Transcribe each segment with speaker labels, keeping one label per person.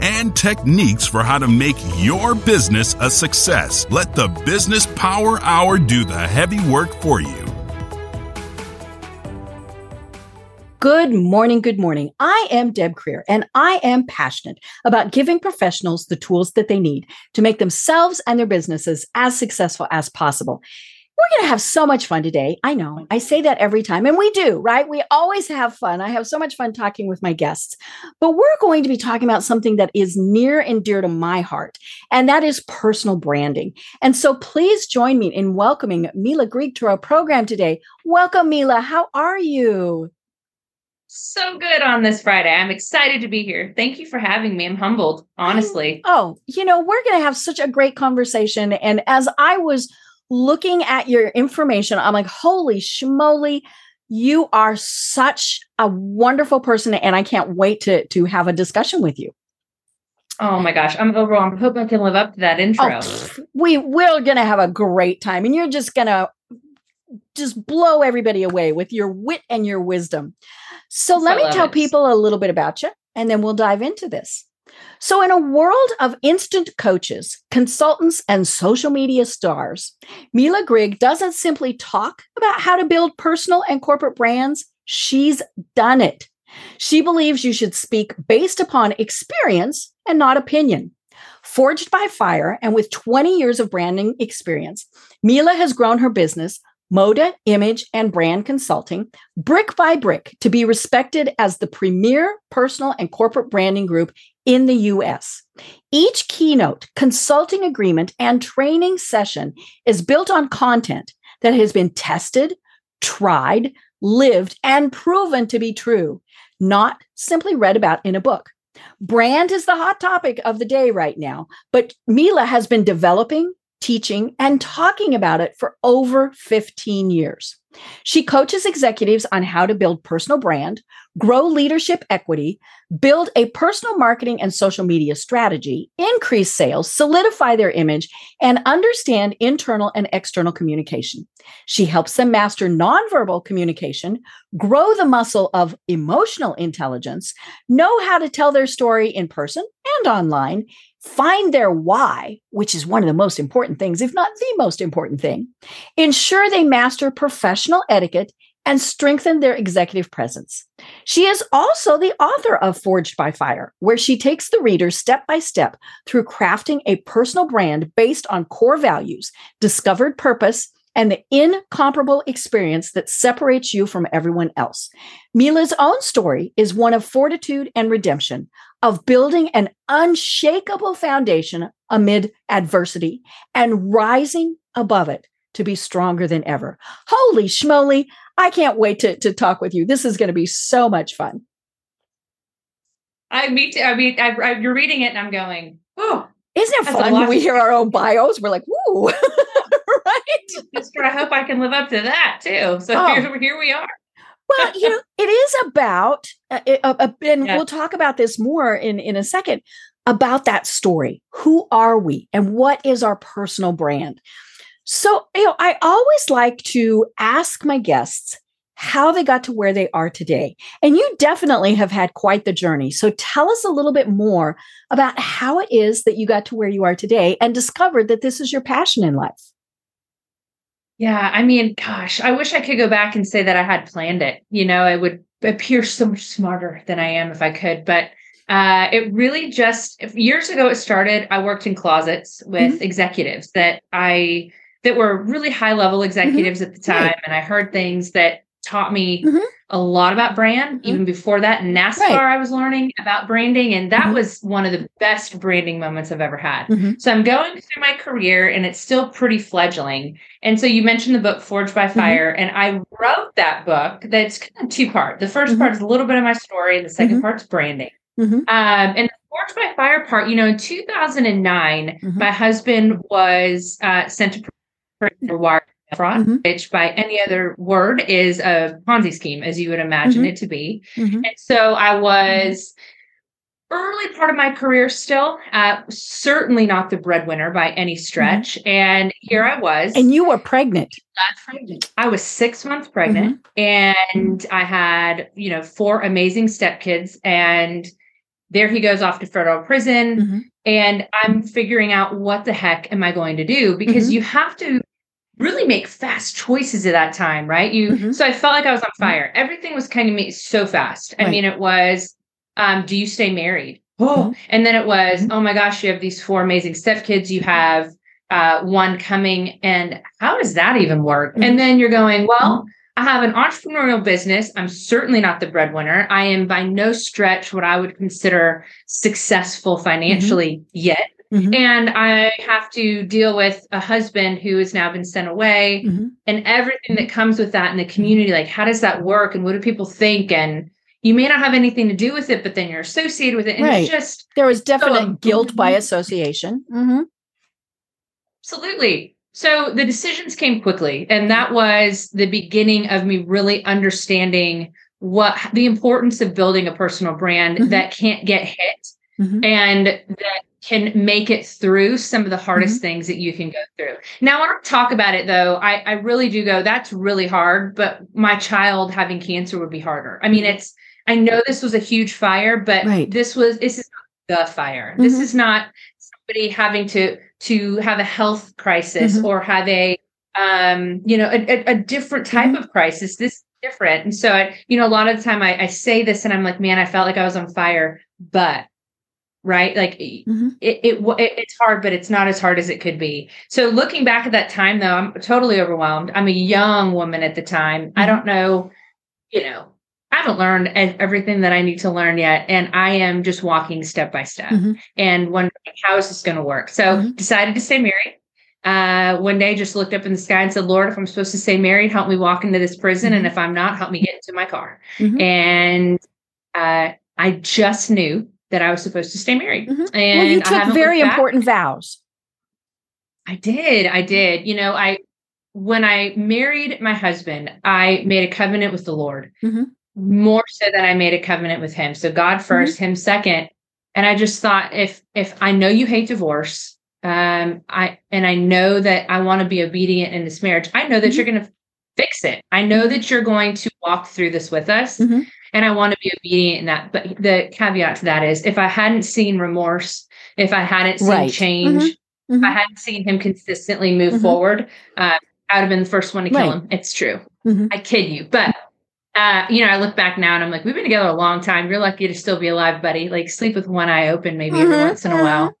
Speaker 1: and techniques for how to make your business a success. Let the Business Power Hour do the heavy work for you.
Speaker 2: Good morning. Good morning. I am Deb Creer, and I am passionate about giving professionals the tools that they need to make themselves and their businesses as successful as possible. We're going to have so much fun today. I know I say that every time, and we do, right? We always have fun. I have so much fun talking with my guests, but we're going to be talking about something that is near and dear to my heart, and that is personal branding. And so please join me in welcoming Mila Grigg to our program today. Welcome, Mila. How are you?
Speaker 3: so good on this Friday. I'm excited to be here. Thank you for having me. I'm humbled, honestly.
Speaker 2: Oh, you know, we're going to have such a great conversation. And as I was looking at your information, I'm like, holy schmoly, you are such a wonderful person. And I can't wait to, to have a discussion with you.
Speaker 3: Oh my gosh, I'm overwhelmed. I hope I can live up to that intro.
Speaker 2: Oh, we we're gonna have a great time, and you're just gonna just blow everybody away with your wit and your wisdom. So let me tell it. people a little bit about you, and then we'll dive into this. So, in a world of instant coaches, consultants, and social media stars, Mila Grigg doesn't simply talk about how to build personal and corporate brands, she's done it. She believes you should speak based upon experience and not opinion. Forged by fire and with 20 years of branding experience, Mila has grown her business Moda, image, and brand consulting, brick by brick, to be respected as the premier personal and corporate branding group in the US. Each keynote, consulting agreement, and training session is built on content that has been tested, tried, lived, and proven to be true, not simply read about in a book. Brand is the hot topic of the day right now, but Mila has been developing, teaching, and talking about it for over 15 years. She coaches executives on how to build personal brand, grow leadership equity, build a personal marketing and social media strategy, increase sales, solidify their image, and understand internal and external communication. She helps them master nonverbal communication, grow the muscle of emotional intelligence, know how to tell their story in person and online, find their why, which is one of the most important things, if not the most important thing, ensure they master professional etiquette and strengthen their executive presence. She is also the author of Forged by Fire, where she takes the reader step by step through crafting a personal brand based on core values, discovered purpose, and the incomparable experience that separates you from everyone else. Mila's own story is one of fortitude and redemption, of building an unshakable foundation amid adversity and rising above it to be stronger than ever. Holy schmoly, I can't wait to, to talk with you. This is going to be so much fun.
Speaker 3: I me too. I mean, I, I, you're reading it and I'm going, oh.
Speaker 2: Isn't it fun when we hear our own bios? We're like, woo. right?
Speaker 3: I hope I can live up to that too. So oh. here, here we are.
Speaker 2: Well, you know, it is about, uh, uh, uh, and yeah. we'll talk about this more in in a second about that story. Who are we, and what is our personal brand? So, you know, I always like to ask my guests how they got to where they are today. And you definitely have had quite the journey. So tell us a little bit more about how it is that you got to where you are today and discovered that this is your passion in life.
Speaker 3: Yeah, I mean, gosh, I wish I could go back and say that I had planned it. You know, I would appear so much smarter than I am if I could. But uh, it really just years ago it started. I worked in closets with mm-hmm. executives that I that were really high level mm-hmm. executives mm-hmm. at the time, right. and I heard things that taught me mm-hmm. A lot about brand. Mm-hmm. Even before that, NASCAR, right. I was learning about branding, and that mm-hmm. was one of the best branding moments I've ever had. Mm-hmm. So I'm going through my career, and it's still pretty fledgling. And so you mentioned the book Forged by mm-hmm. Fire, and I wrote that book. That's kind of two part. The 1st mm-hmm. part is a little bit of my story, and the 2nd part's branding. Um, and the Forged by Fire part, you know, in 2009, my husband was uh, sent to prison for fraud, mm-hmm. which by any other word is a Ponzi scheme, as you would imagine mm-hmm. it to be. Mm-hmm. And so I was early part of my career still uh, certainly not the breadwinner by any mm-hmm. stretch mm-hmm. and here i was
Speaker 2: and you were pregnant
Speaker 3: pregnant i was six months pregnant mm-hmm. and i had you know four amazing stepkids and there he goes off to federal prison mm-hmm. and i'm figuring out what the heck am i going to do because mm-hmm. you have to really make fast choices at that time right you mm-hmm. so i felt like i was on fire everything was kind of me so fast i mean it was um, do you stay married? Oh, and then it was, mm-hmm. oh my gosh, you have these four amazing stepkids. You have uh, one coming, and how does that even work? Mm-hmm. And then you're going, well, I have an entrepreneurial business. I'm certainly not the breadwinner. I am by no stretch what I would consider successful financially mm-hmm. yet. Mm-hmm. And I have to deal with a husband who has now been sent away mm-hmm. and everything that comes with that in the community. Like, how does that work? And what do people think? And you may not have anything to do with it, but then you're associated with it. And right. it's just
Speaker 2: there was definite so, guilt by association. Mm-hmm.
Speaker 3: Absolutely. So the decisions came quickly, and that was the beginning of me really understanding what the importance of building a personal brand mm-hmm. that can't get hit mm-hmm. and that can make it through some of the hardest mm-hmm. things that you can go through. Now, when I talk about it, though, I, I really do go, that's really hard, but my child having cancer would be harder. I mean, it's, I know this was a huge fire, but right. this was this is the fire. Mm-hmm. This is not somebody having to to have a health crisis mm-hmm. or have a um you know a, a different type mm-hmm. of crisis. This is different, and so I, you know a lot of the time I, I say this and I'm like, man, I felt like I was on fire, but right like mm-hmm. it, it, it it's hard but it's not as hard as it could be so looking back at that time though i'm totally overwhelmed i'm a young woman at the time mm-hmm. i don't know you know I haven't learned everything that I need to learn yet. And I am just walking step by step mm-hmm. and wondering how is this going to work? So mm-hmm. decided to stay married. Uh, one day just looked up in the sky and said, Lord, if I'm supposed to stay married, help me walk into this prison. Mm-hmm. And if I'm not, help me get into my car. Mm-hmm. And uh, I just knew that I was supposed to stay married.
Speaker 2: Mm-hmm. And well, you took very important vows.
Speaker 3: I did. I did. You know, I when I married my husband, I made a covenant with the Lord. Mm-hmm more so than I made a covenant with him. So God 1st mm-hmm. him second. And I just thought if if I know you hate divorce, um, I and I know that I want to be obedient in this marriage, I know that mm-hmm. you're gonna fix it. I know that you're going to walk through this with us. Mm-hmm. And I want to be obedient in that. But the caveat to that is if I hadn't seen remorse, if I hadn't seen right. change, if I mm-hmm. hadn't seen him consistently move mm-hmm. forward, uh, I would have been the first one to kill right. him. It's true. Mm-hmm. I kid you. But uh, you know, I look back now and I'm like, we've been together a long time. You're lucky to still be alive, buddy. Like sleep with one eye open maybe mm-hmm, every once in a while.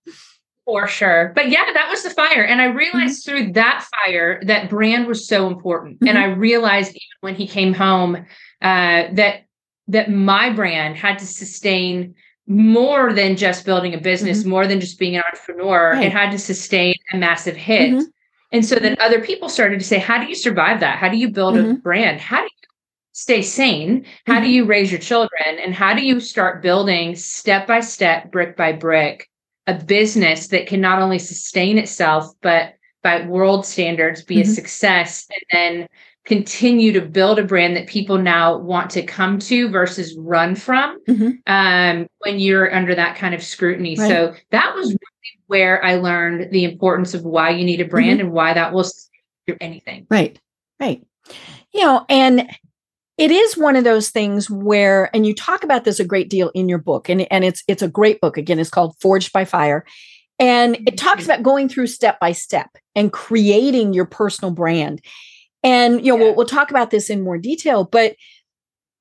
Speaker 3: For sure. But yeah, that was the fire. And I realized mm-hmm. through that fire that brand was so important. Mm-hmm. And I realized even when he came home, uh, that that my brand had to sustain more than just building a business, mm-hmm. more than just being an entrepreneur. Right. It had to sustain a massive hit. Mm-hmm. And so then other people started to say, How do you survive that? How do you build a mm-hmm. brand? How do you stay sane? How mm-hmm. do you raise your children? And how do you start building step by step, brick by brick, a business that can not only sustain itself, but by world standards be mm-hmm. a success and then continue to build a brand that people now want to come to versus run from mm-hmm. um, when you're under that kind of scrutiny. Right. So that was really where I learned the importance of why you need a brand mm-hmm. and why that will do anything.
Speaker 2: Right. Right. You know, and it is one of those things where and you talk about this a great deal in your book and, and it's it's a great book again it's called forged by fire and it talks about going through step by step and creating your personal brand and you know yeah. we'll, we'll talk about this in more detail but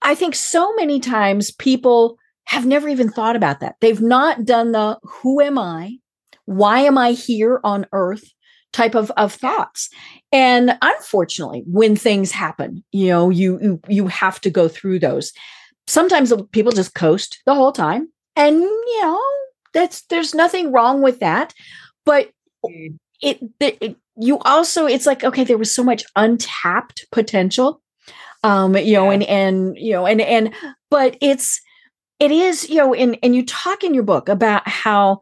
Speaker 2: i think so many times people have never even thought about that. They've not done the who am i? Why am i here on earth? type of, of thoughts. And unfortunately when things happen you know you, you you have to go through those. Sometimes people just coast the whole time and you know that's there's nothing wrong with that but mm. it, it you also it's like okay there was so much untapped potential um you know and and you know and and but it's it is you know and and you talk in your book about how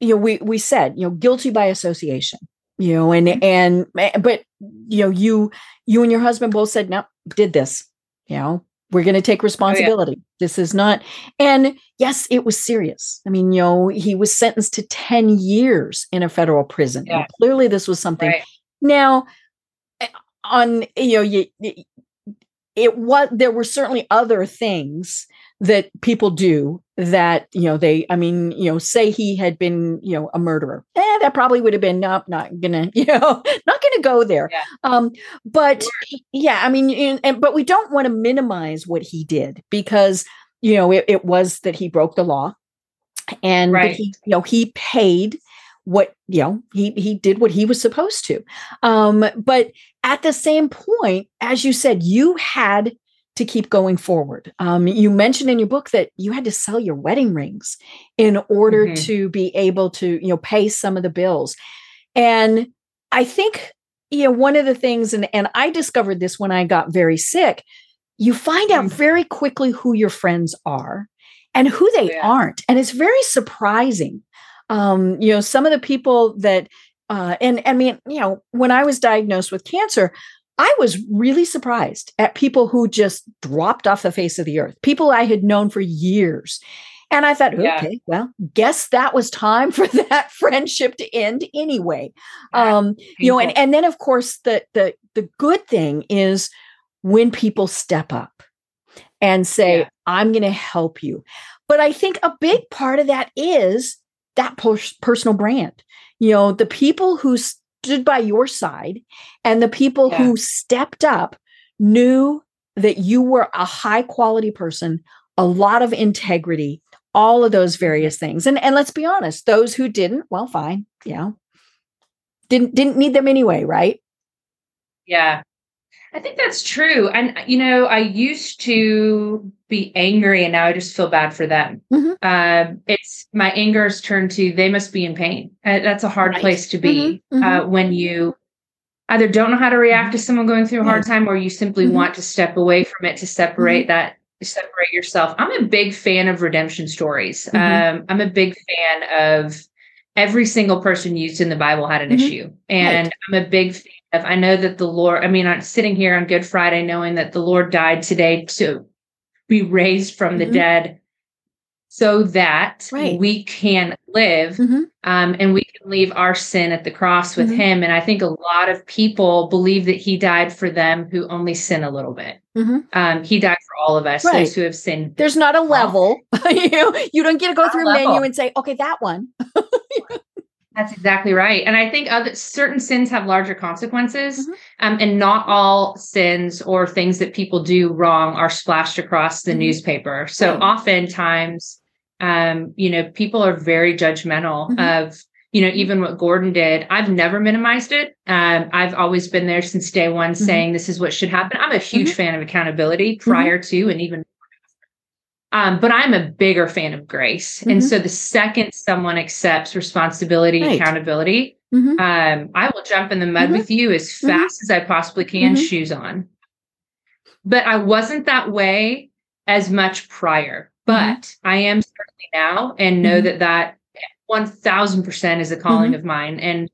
Speaker 2: you know we we said you know guilty by association you know, and and but you know, you you and your husband both said, no, did this, you know, we're going to take responsibility. Oh, yeah. This is not, and yes, it was serious. I mean, you know, he was sentenced to 10 years in a federal prison. Yeah. clearly, this was something. Right. Now, eh, on, you know, you, it was, there were certainly other things that people do that you know they i mean you know say he had been you know a murderer eh, that probably would have been nope not gonna you know not gonna go there yeah. um but sure. yeah i mean and, but we don't want to minimize what he did because you know it, it was that he broke the law and right. he you know he paid what you know he he did what he was supposed to um but at the same point as you said you had to keep going forward. Um, you mentioned in your book that you had to sell your wedding rings in order mm-hmm. to be able to, you know, pay some of the bills. And I think, you know, one of the things, and, and I discovered this when I got very sick, you find out mm-hmm. very quickly who your friends are and who they yeah. aren't. And it's very surprising. Um, you know, some of the people that, uh, and I mean, you know, when I was diagnosed with cancer, I was really surprised at people who just dropped off the face of the earth, people I had known for years. And I thought, yeah. okay, well, guess that was time for that friendship to end anyway. Um, you know, and, and then of course the the the good thing is when people step up and say, yeah. I'm gonna help you. But I think a big part of that is that personal brand. You know, the people who stood by your side and the people yeah. who stepped up knew that you were a high quality person, a lot of integrity, all of those various things. And and let's be honest, those who didn't, well, fine, yeah. Didn't didn't need them anyway, right?
Speaker 3: Yeah. I think that's true. And, you know, I used to be angry and now I just feel bad for them. Mm-hmm. Um, it's my anger has turned to they must be in pain. Uh, that's a hard right. place to be mm-hmm. Uh, mm-hmm. when you either don't know how to react to mm-hmm. someone going through a hard time or you simply mm-hmm. want to step away from it to separate mm-hmm. that separate yourself. I'm a big fan of redemption stories. Um, I'm a big fan of every single person used in the Bible had an issue. And right. I'm a big fan I know that the Lord, I mean, I'm sitting here on Good Friday knowing that the Lord died today to be raised from the mm-hmm. dead so that right. we can live mm-hmm. um, and we can leave our sin at the cross with mm-hmm. him. And I think a lot of people believe that he died for them who only sin a little bit. Mm-hmm. Um, he died for all of us, right. those who have sinned.
Speaker 2: There's not a level. you, you don't get to go through a menu and say, okay, that one.
Speaker 3: That's exactly right. And I think other certain sins have larger consequences. Mm-hmm. Um, and not all sins or things that people do wrong are splashed across the mm-hmm. newspaper. So right. oftentimes, um, you know, people are very judgmental mm-hmm. of, you know, even what Gordon did. I've never minimized it. Um, I've always been there since day one mm-hmm. saying this is what should happen. I'm a huge mm-hmm. fan of accountability mm-hmm. prior to and even um, but I'm a bigger fan of grace. Mm-hmm. And so the second someone accepts responsibility, right. accountability, mm-hmm. um, I will jump in the mud mm-hmm. with you as mm-hmm. fast as I possibly can, mm-hmm. shoes on. But I wasn't that way as much prior, mm-hmm. but I am certainly now and know that that 1000% is a calling of mine. And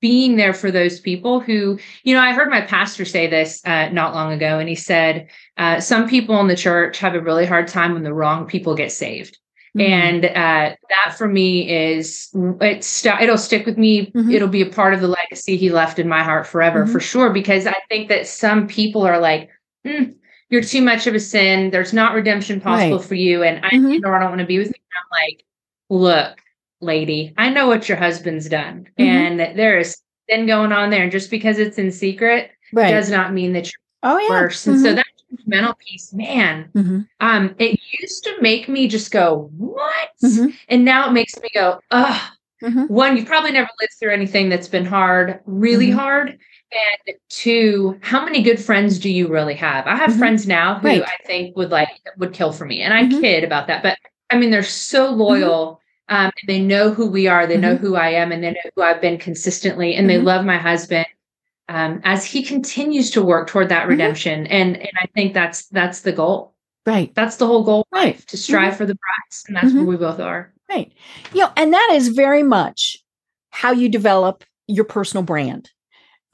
Speaker 3: being there for those people who, you know, I heard my pastor say this uh, not long ago, and he said, uh, some people in the church have a really hard time when the wrong people get saved. Mm-hmm. And uh, that for me is it's st- it'll stick with me. Mm-hmm. It'll be a part of the legacy he left in my heart forever, mm-hmm. for sure. Because I think that some people are like, mm, "You're too much of a sin. There's not redemption possible right. for you," and I, mm-hmm. you know, I don't want to be with you. I'm like, look, lady, I know what your husband's done. Mm-hmm. And there is sin going on there. And just because it's in secret right. does not mean that you're oh, yeah. worse. And mm-hmm. so that mental piece, man, mm-hmm. um, it used to make me just go, What? Mm-hmm. And now it makes me go. Mm-hmm. One, you've probably never lived through anything that's been hard, really mm-hmm. hard. And two, how many good friends do you really have? I have friends now who right. I think would like would kill for me. And I kid about that. But I mean, they're so loyal um, they know who we are. They mm-hmm. know who I am, and they know who I've been consistently. And mm-hmm. they love my husband um, as he continues to work toward that mm-hmm. redemption. And and I think that's that's the goal.
Speaker 2: Right.
Speaker 3: That's the whole goal. Right. To strive mm-hmm. for the prize, and that's where mm-hmm. we both are.
Speaker 2: Right. You know, and that is very much how you develop your personal brand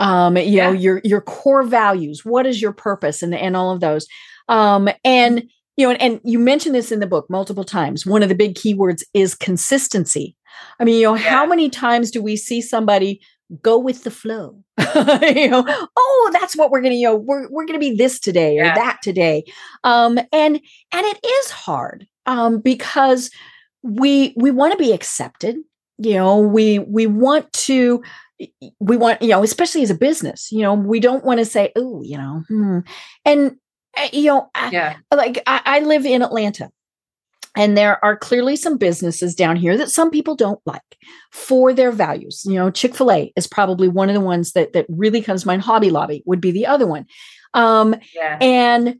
Speaker 2: um you yeah. know your your core values what is your purpose and and all of those um and you know and, and you mentioned this in the book multiple times. One of the big keywords is consistency. I mean you know yeah. how many times do we see somebody go with the flow? You know oh that's what we're gonna you know we're, we're gonna be this today or that today. Um and and it is hard um because we we want to be accepted. You know we we want to we want you know especially as a business you know we don't want to say oh you know hmm. and you know yeah. I, like I, I live in atlanta and there are clearly some businesses down here that some people don't like for their values you know chick-fil-a is probably one of the ones that that really comes to mind hobby lobby would be the other one um yeah. and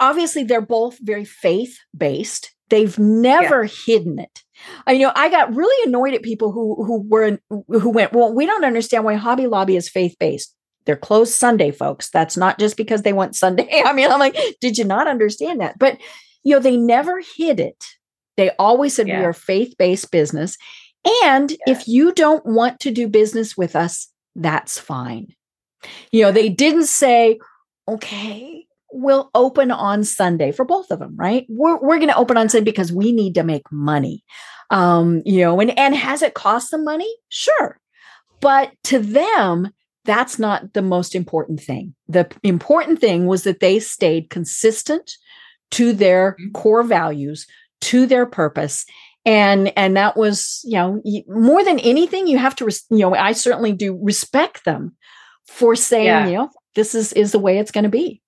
Speaker 2: obviously they're both very faith based they've never yeah. hidden it I you know I got really annoyed at people who who were who went, well, we don't understand why Hobby Lobby is faith based. They're closed Sunday, folks. That's not just because they want Sunday. I mean, I'm like, did you not understand that? But you know, they never hid it. They always said yeah. we are faith based business, and yeah. if you don't want to do business with us, that's fine. You know, they didn't say, okay, we'll open on Sunday for both of them, right? We're, we're going to open on Sunday because we need to make money. Um, you know, and, and has it cost them money? Sure. But to them, that's not the most important thing. The important thing was that they stayed consistent to their mm-hmm. core values, to their purpose. And, and that was, you know, more than anything, you have to, you know, I certainly do respect them for saying, yeah. you know, this is, is the way it's going to be.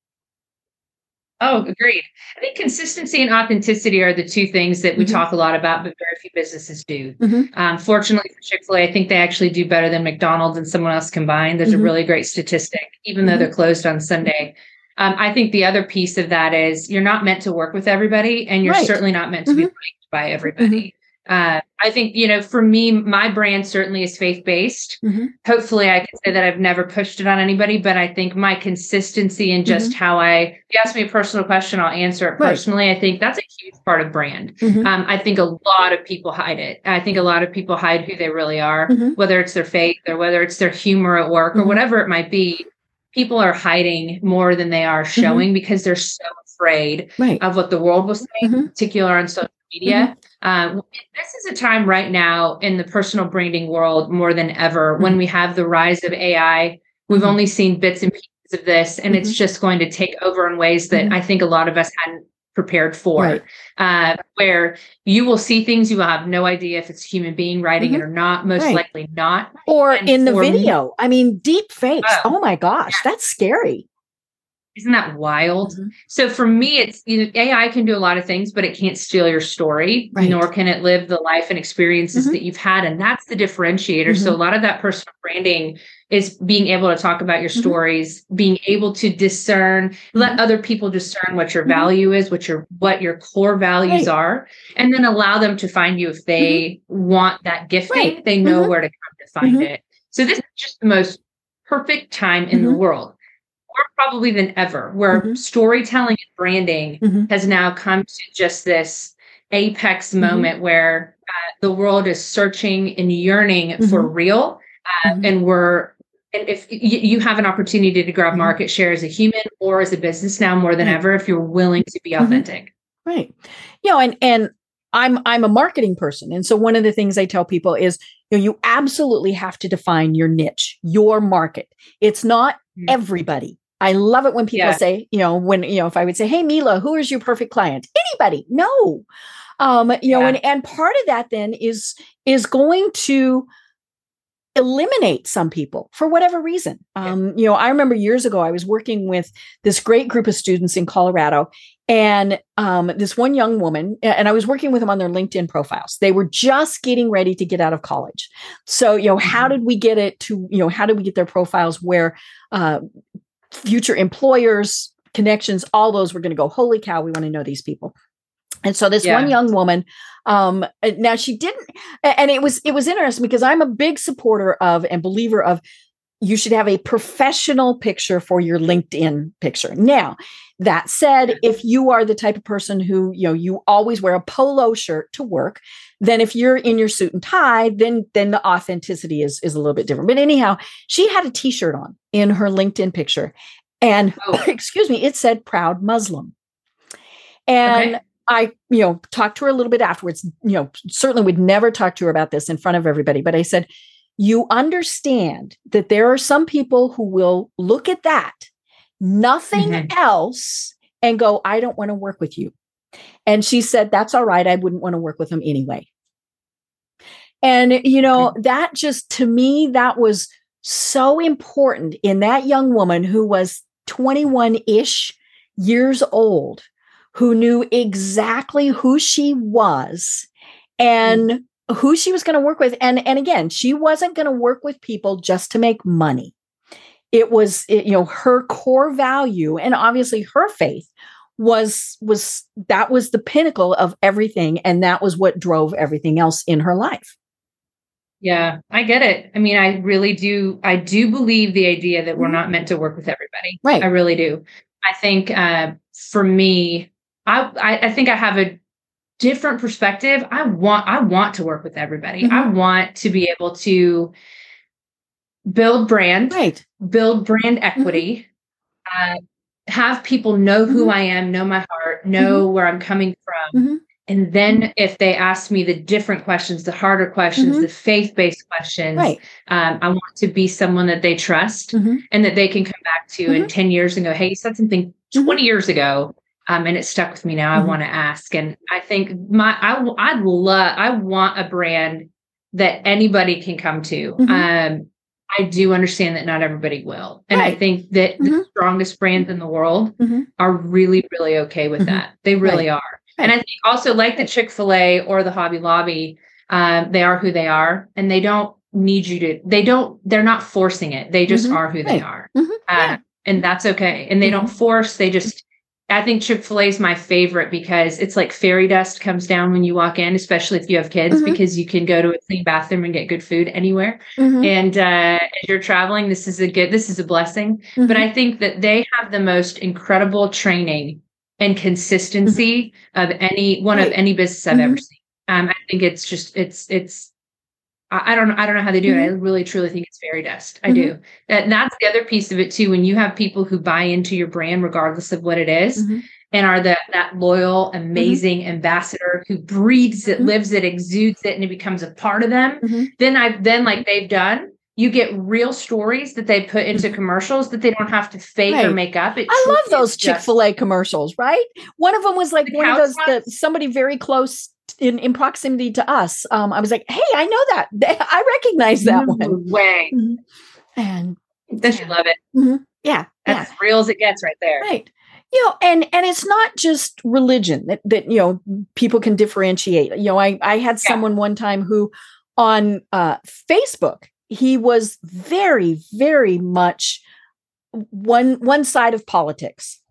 Speaker 3: Oh, agreed. I think consistency and authenticity are the two things that we mm-hmm. talk a lot about, but very few businesses do. Mm-hmm. Um, fortunately for Chick fil A, I think they actually do better than McDonald's and someone else combined. There's mm-hmm. a really great statistic, even though they're mm-hmm. closed on Sunday. Um, I think the other piece of that is you're not meant to work with everybody, and you're right. certainly not meant to be mm-hmm. liked by everybody. Uh, I think, you know, for me, my brand certainly is faith based. Mm-hmm. Hopefully, I can say that I've never pushed it on anybody, but I think my consistency and just mm-hmm. how I, you ask me a personal question, I'll answer it personally. Right. I think that's a huge part of brand. Mm-hmm. Um, I think a lot of people hide it. I think a lot of people hide who they really are, mm-hmm. whether it's their faith or whether it's their humor at work or mm-hmm. whatever it might be. People are hiding more than they are mm-hmm. showing because they're so afraid right. of what the world will say, in particular on social media. Mm-hmm. Uh, this is a time right now in the personal branding world more than ever mm-hmm. when we have the rise of AI. We've mm-hmm. only seen bits and pieces of this, and it's mm-hmm. just going to take over in ways that mm-hmm. I think a lot of us hadn't prepared for. Right. Uh, where you will see things you will have no idea if it's a human being writing it mm-hmm. or not. Most right. likely not.
Speaker 2: Or and in the video. Me, I mean, deep fakes. Oh, oh my gosh, yeah. that's scary.
Speaker 3: Isn't that wild? Mm-hmm. So for me, it's you know, AI can do a lot of things, but it can't steal your story, right. nor can it live the life and experiences mm-hmm. that you've had. And that's the differentiator. Mm-hmm. So a lot of that personal branding is being able to talk about your mm-hmm. stories, being able to discern, let mm-hmm. other people discern what your mm-hmm. value is, what your what your core values right. are, and then allow them to find you if they want that gifting. Right. They know where to come to find it. So this is just the most perfect time in the world more probably than ever, where mm-hmm. storytelling and branding mm-hmm. has now come to just this apex mm-hmm. moment where uh, the world is searching and yearning for mm-hmm. real. Uh, mm-hmm. and we're and if you have an opportunity to grab market share as a human or as a business now more than ever if you're willing to be authentic
Speaker 2: right you know and and i'm i'm a marketing person and so one of the things i tell people is you know you absolutely have to define your niche your market it's not mm-hmm. everybody I love it when people yeah. say, you know, when, you know, if I would say, Hey, Mila, who is your perfect client? Anybody. No. Um, you yeah. know, and, and part of that then is, is going to eliminate some people for whatever reason. Um, you know, I remember years ago, I was working with this great group of students in Colorado and um, this one young woman, and I was working with them on their LinkedIn profiles. They were just getting ready to get out of college. So, you know, how mm-hmm. did we get it to, you know, how did we get their profiles where uh, future employers, connections, all those were going to go, holy cow, we want to know these people. And so this yeah. one young woman, um, now she didn't, and it was it was interesting because I'm a big supporter of and believer of you should have a professional picture for your LinkedIn picture. Now, that said, if you are the type of person who, you know, you always wear a polo shirt to work, then if you're in your suit and tie, then then the authenticity is is a little bit different. But anyhow, she had a t-shirt on in her LinkedIn picture and oh. excuse me, it said proud Muslim. And okay. I, you know, talked to her a little bit afterwards, you know, certainly would never talk to her about this in front of everybody, but I said, you understand that there are some people who will look at that, nothing mm-hmm. else, and go, I don't want to work with you. And she said, That's all right. I wouldn't want to work with him anyway. And, you know, okay. that just to me, that was so important in that young woman who was 21 ish years old, who knew exactly who she was and mm who she was going to work with and and again she wasn't going to work with people just to make money it was it, you know her core value and obviously her faith was was that was the pinnacle of everything and that was what drove everything else in her life.
Speaker 3: Yeah i get it. I mean i really do i do believe the idea that we're mm-hmm. not meant to work with everybody.
Speaker 2: Right.
Speaker 3: I really do. I think uh, for me I, I i think i have a different perspective. I want i want to work with everybody. Mm-hmm. i want to be able to build brand
Speaker 2: right
Speaker 3: build brand mm-hmm. equity mm-hmm. uh, have people know who mm-hmm. i am know my heart know mm-hmm. where i'm coming from mm-hmm. and then if they ask me the different questions the harder questions the faith-based questions
Speaker 2: right.
Speaker 3: um, i want to be someone that they trust and that they can come back to in 10 years and go hey you said something 20 years ago um, and it stuck with me now. Mm-hmm. I want to ask, and I think my I I'd love I want a brand that anybody can come to. Mm-hmm. Um, I do understand that not everybody will, and right. I think that mm-hmm. the strongest brands in the world mm-hmm. are really really okay with mm-hmm. that. They really right. are, right. and I think also like the Chick Fil A or the Hobby Lobby, um, they are who they are, and they don't need you to. They don't. They're not forcing it. They just are who they are, uh, yeah. and that's okay. And they don't force. They just I think Chick fil A is my favorite because it's like fairy dust comes down when you walk in, especially if you have kids, mm-hmm. because you can go to a clean bathroom and get good food anywhere. Mm-hmm. And uh, as you're traveling, this is a good, this is a blessing. Mm-hmm. But I think that they have the most incredible training and consistency mm-hmm. of any one of any business I've ever mm-hmm. seen. Um, I think it's just, it's, it's, I don't know. I don't know how they do mm-hmm. it. I mm-hmm. really, truly think it's fairy dust. I mm-hmm. do. And that's the other piece of it too. When you have people who buy into your brand, regardless of what it is, mm-hmm. and are that that loyal, mm-hmm. amazing ambassador who breathes it, mm-hmm. lives it, exudes it, and it becomes a part of them, then I then like they've done. You get real stories that they put into commercials that they don't have to fake right. or make up.
Speaker 2: It I love those Chick Fil A commercials. Right? One of them was like one of those that somebody very close in, in proximity to us, um, I was like, hey, I know that. I recognize that
Speaker 3: no
Speaker 2: one.
Speaker 3: Way.
Speaker 2: Mm-hmm. And
Speaker 3: does you love it?
Speaker 2: Mm-hmm. Yeah.
Speaker 3: That's
Speaker 2: yeah.
Speaker 3: real as it gets right there.
Speaker 2: Right. You know, and and it's not just religion that that you know people can differentiate. You know, I I had yeah. someone one time who on uh Facebook, he was very, very much one one side of politics.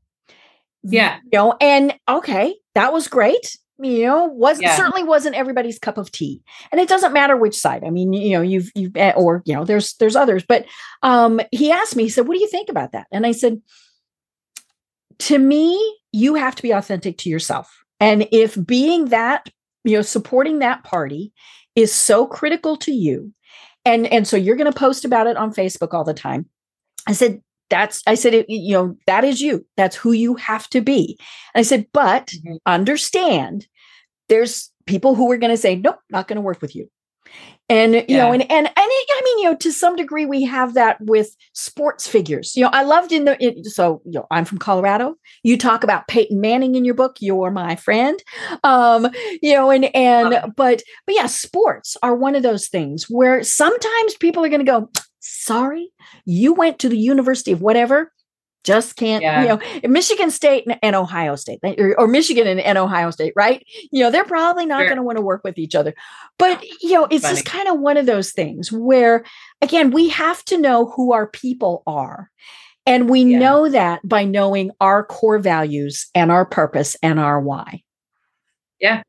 Speaker 3: Yeah.
Speaker 2: You know, and okay, that was great you know was yeah. certainly wasn't everybody's cup of tea. And it doesn't matter which side. I mean you know you've you've eh, or you know there's there's others. But um he asked me he said what do you think about that? And i said to me you have to be authentic to yourself. And if being that you know supporting that party is so critical to you and and so you're going to post about it on facebook all the time. I said that's i said you know that is you that's who you have to be and i said but mm-hmm. understand there's people who are going to say nope not going to work with you and you yeah. know and and and i mean you know to some degree we have that with sports figures you know i loved in the it, so you know i'm from colorado you talk about peyton manning in your book you're my friend um you know and and oh. but but yeah sports are one of those things where sometimes people are going to go sorry, you went to the University of whatever, just can't, yeah. you know, Michigan State and, and Ohio State, or, or, Michigan and, and, Ohio State, right? You know, they're probably not sure. going to want to work with each other. But, you know, it's Funny. just kind of one of those things where, again, we have to know who our people are. And we yeah. know that by knowing our core values and our purpose and our why.
Speaker 3: Yeah.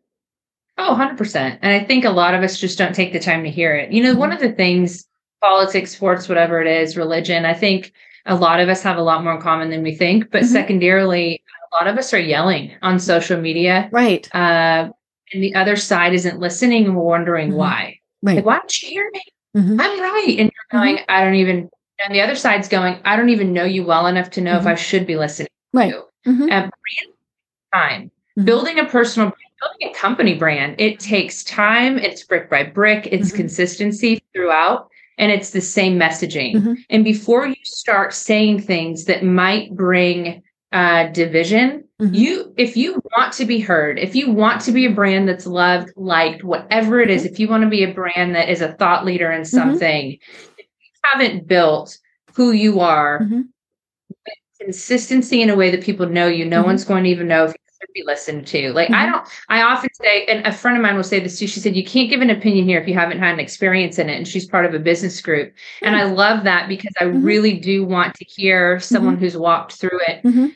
Speaker 3: Oh, 100%. And I think a lot of us just don't take the time to hear it. You know, mm-hmm. one of the things politics, sports, whatever it is, religion. I think a lot of us have a lot more in common than we think. But mm-hmm. secondarily, a lot of us are yelling on social media.
Speaker 2: Right.
Speaker 3: Uh, and the other side isn't listening and we're wondering mm-hmm. why. Right. Like, why don't you hear me? Mm-hmm. I'm right. And you're going, mm-hmm. I don't even, and the other side's going, I don't even know you well enough to know if mm-hmm. I should be listening
Speaker 2: right.
Speaker 3: Mm-hmm. And time. Building a personal building a company brand, it takes time, it's brick by brick, it's consistency throughout and it's the same messaging. Mm-hmm. And before you start saying things that might bring uh, division, mm-hmm. you if you want to be heard, if you want to be a brand that's loved, liked, whatever it is, mm-hmm. if you want to be a brand that is a thought leader in mm-hmm. something, if you haven't built who you are, mm-hmm. consistency in a way that people know you, no mm-hmm. one's going to even know if should be listened to. Like mm-hmm. I don't I often say, and a friend of mine will say this too. She said, You can't give an opinion here if you haven't had an experience in it. And she's part of a business group. Mm-hmm. And I love that because I mm-hmm. really do want to hear someone mm-hmm. who's walked through it. Mm-hmm.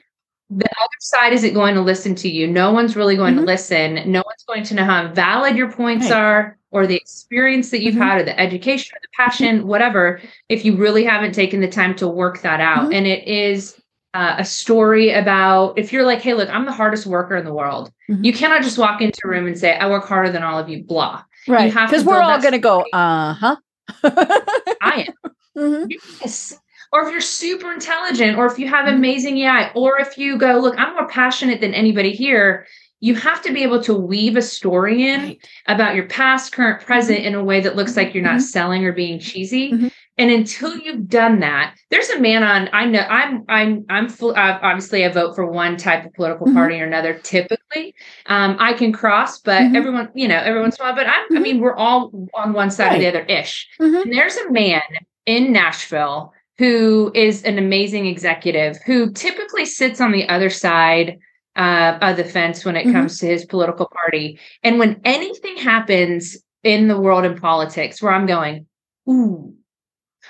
Speaker 3: The other side isn't going to listen to you. No one's really going to mm-hmm. listen. No one's going to know how valid your points right. are or the experience that you've had or the education or the passion, whatever, if you really haven't taken the time to work that out. And it is uh, a story about if you're like, hey, look, I'm the hardest worker in the world. Mm-hmm. You cannot just walk into a room and say, I work harder than all of you, blah.
Speaker 2: Right. Because we're all going to go, uh huh.
Speaker 3: I am. Mm-hmm. Yes. Or if you're super intelligent, or if you have mm-hmm. amazing AI, or if you go, look, I'm more passionate than anybody here, you have to be able to weave a story in right. about your past, current, present mm-hmm. in a way that looks like you're not mm-hmm. selling or being cheesy. Mm-hmm. And until you've done that, there's a man on. I know I'm I'm I'm full. Uh, obviously, I vote for one type of political mm-hmm. party or another. Typically, um, I can cross, but mm-hmm. everyone, you know, everyone's fine. But I'm, I mm-hmm. mean, we're all on one side right. or the other ish. Mm-hmm. And there's a man in Nashville who is an amazing executive who typically sits on the other side uh, of the fence when it mm-hmm. comes to his political party. And when anything happens in the world of politics, where I'm going, ooh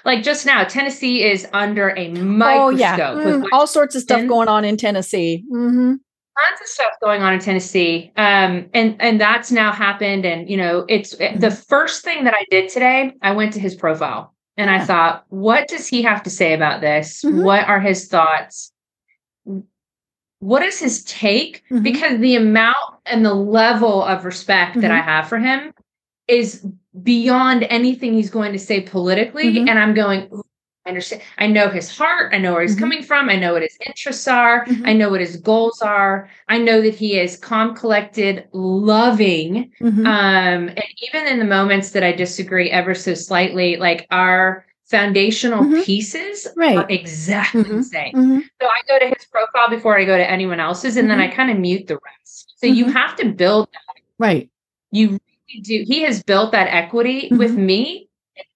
Speaker 3: like just now, Tennessee is under a microscope. Oh, yeah.
Speaker 2: Mm, all sorts of stuff going on in Tennessee. Mm-hmm.
Speaker 3: Tons of stuff going on in Tennessee. Um, and and that's now happened. And you know, it's mm-hmm. the first thing that I did today, I went to his profile and yeah. I thought, what does he have to say about this? Mm-hmm. What are his thoughts? What is his take? Mm-hmm. Because the amount and the level of respect that I mm-hmm. have for him is beyond anything he's going to say politically. Mm-hmm. And I'm going, I understand. I know his heart. I know where he's mm-hmm. coming from. I know what his interests are. Mm-hmm. I know what his goals are. I know that he is calm, collected, loving. Mm-hmm. Um, and even in the moments that I disagree ever so slightly, like our foundational mm-hmm. pieces
Speaker 2: right.
Speaker 3: are exactly the same. So I go to his profile before I go to anyone else's, and then I kind of mute the rest. So you have to build that.
Speaker 2: Right.
Speaker 3: You do he has built that equity mm-hmm. with me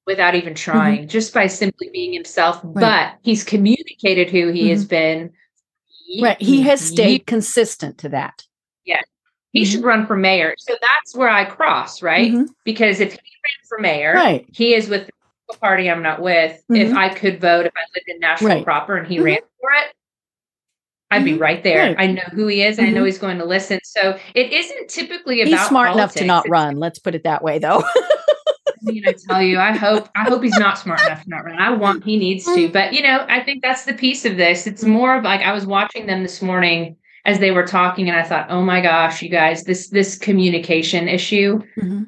Speaker 3: without even mm-hmm. trying mm-hmm. just by simply being himself right. but he's communicated who he mm-hmm. has been
Speaker 2: right he has stayed consistent to that
Speaker 3: yeah he should mm-hmm. run for mayor so that's where i cross right mm-hmm. because if he ran for mayor
Speaker 2: right
Speaker 3: he is with the party i'm not with if i could vote if i lived in nashville right. proper and he ran for it I'd be mm-hmm. right there. Right. I know who he is. Mm-hmm. I know mm-hmm. he's going to listen. So it isn't typically about.
Speaker 2: He's smart
Speaker 3: politics.
Speaker 2: enough to not run. Let's put it that way, though.
Speaker 3: I mean, I tell you, I hope I hope he's not smart enough to not run. I want he needs to, mm. but you know, I think that's the piece of this. It's more of like I was watching them this morning as they were talking, and I thought, oh my gosh, you guys, this this communication issue. Mm-hmm.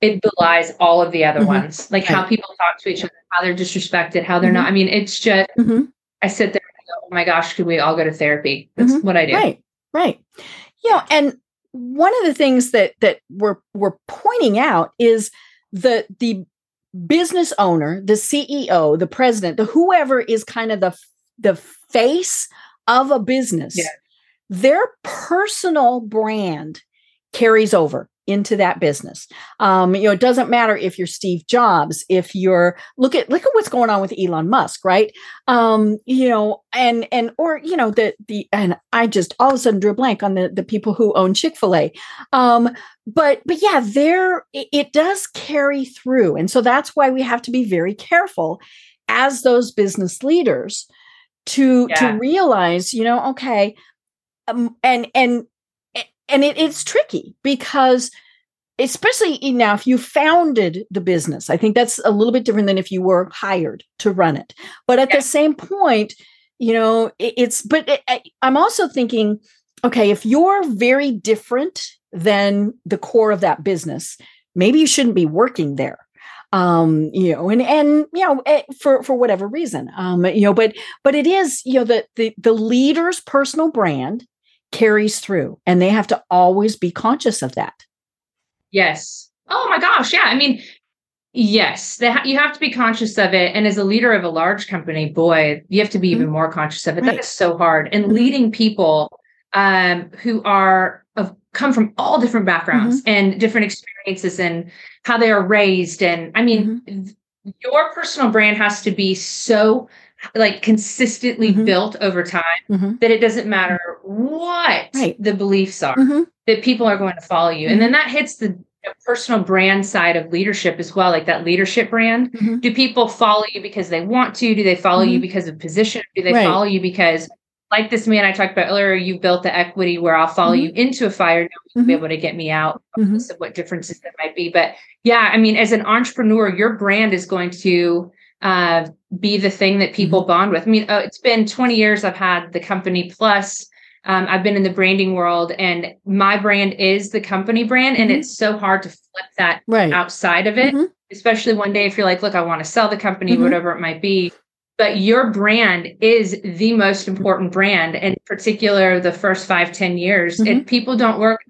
Speaker 3: It belies all of the other mm-hmm. ones, like right. how people talk to each other, how they're disrespected, how they're not. Mm-hmm. I mean, it's just. I sit there oh my gosh, could we all go to therapy? That's mm-hmm. what I do.
Speaker 2: Right, right. You know, and one of the things that that we're we're pointing out is the the business owner, the CEO, the president, the whoever is kind of the the face of a business. Yeah. Their personal brand carries over into that business. Um, you know, it doesn't matter if you're Steve Jobs, if you're look at look at what's going on with Elon Musk, right? Um, you know, and and or you know the the and I just all of a sudden drew a blank on the the people who own Chick Fil A. Um, but but yeah, there it, it does carry through, and so that's why we have to be very careful as those business leaders to yeah. to realize, you know, okay, um, and and and it, it's tricky because especially now if you founded the business i think that's a little bit different than if you were hired to run it. But at yeah. the same point you know it, it's but it, I, i'm also thinking okay if you're very different than the core of that business maybe you shouldn't be working there. Um you know and and you know eh, for for whatever reason. Um you know but but it is you know the the, the leader's personal brand carries through and they have to always be conscious of that
Speaker 3: Yes. Oh my gosh. Yeah. I mean, yes, ha- you have to be conscious of it. And as a leader of a large company, boy, you have to be mm-hmm. even more conscious of it. Right. That is so hard. And mm-hmm. leading people um, who are of come from all different backgrounds mm-hmm. and different experiences and how they are raised. And I mean, mm-hmm. your personal brand has to be so like consistently mm-hmm. built over time mm-hmm. that it doesn't matter what right. the beliefs are mm-hmm. that people are going to follow you and then mm-hmm. that hits the personal brand side of leadership as well like that leadership brand mm-hmm. do people follow you because they want to do they follow you mm-hmm. because of position do they right. follow you because like this man I talked about earlier, you built the equity where I'll follow mm-hmm. you into a fire, you'll be able to get me out, mm-hmm. of what differences that might be. But yeah, I mean, as an entrepreneur, your brand is going to uh, be the thing that people mm-hmm. bond with. I mean, oh, it's been 20 years I've had the company plus. Um, I've been in the branding world and my brand is the company brand. And mm-hmm. it's so hard to flip that right. outside of it, mm-hmm. especially one day if you're like, look, I want to sell the company, mm-hmm. whatever it might be. But your brand is the most important brand, in particular, the first five, 10 years. And mm-hmm. people don't work.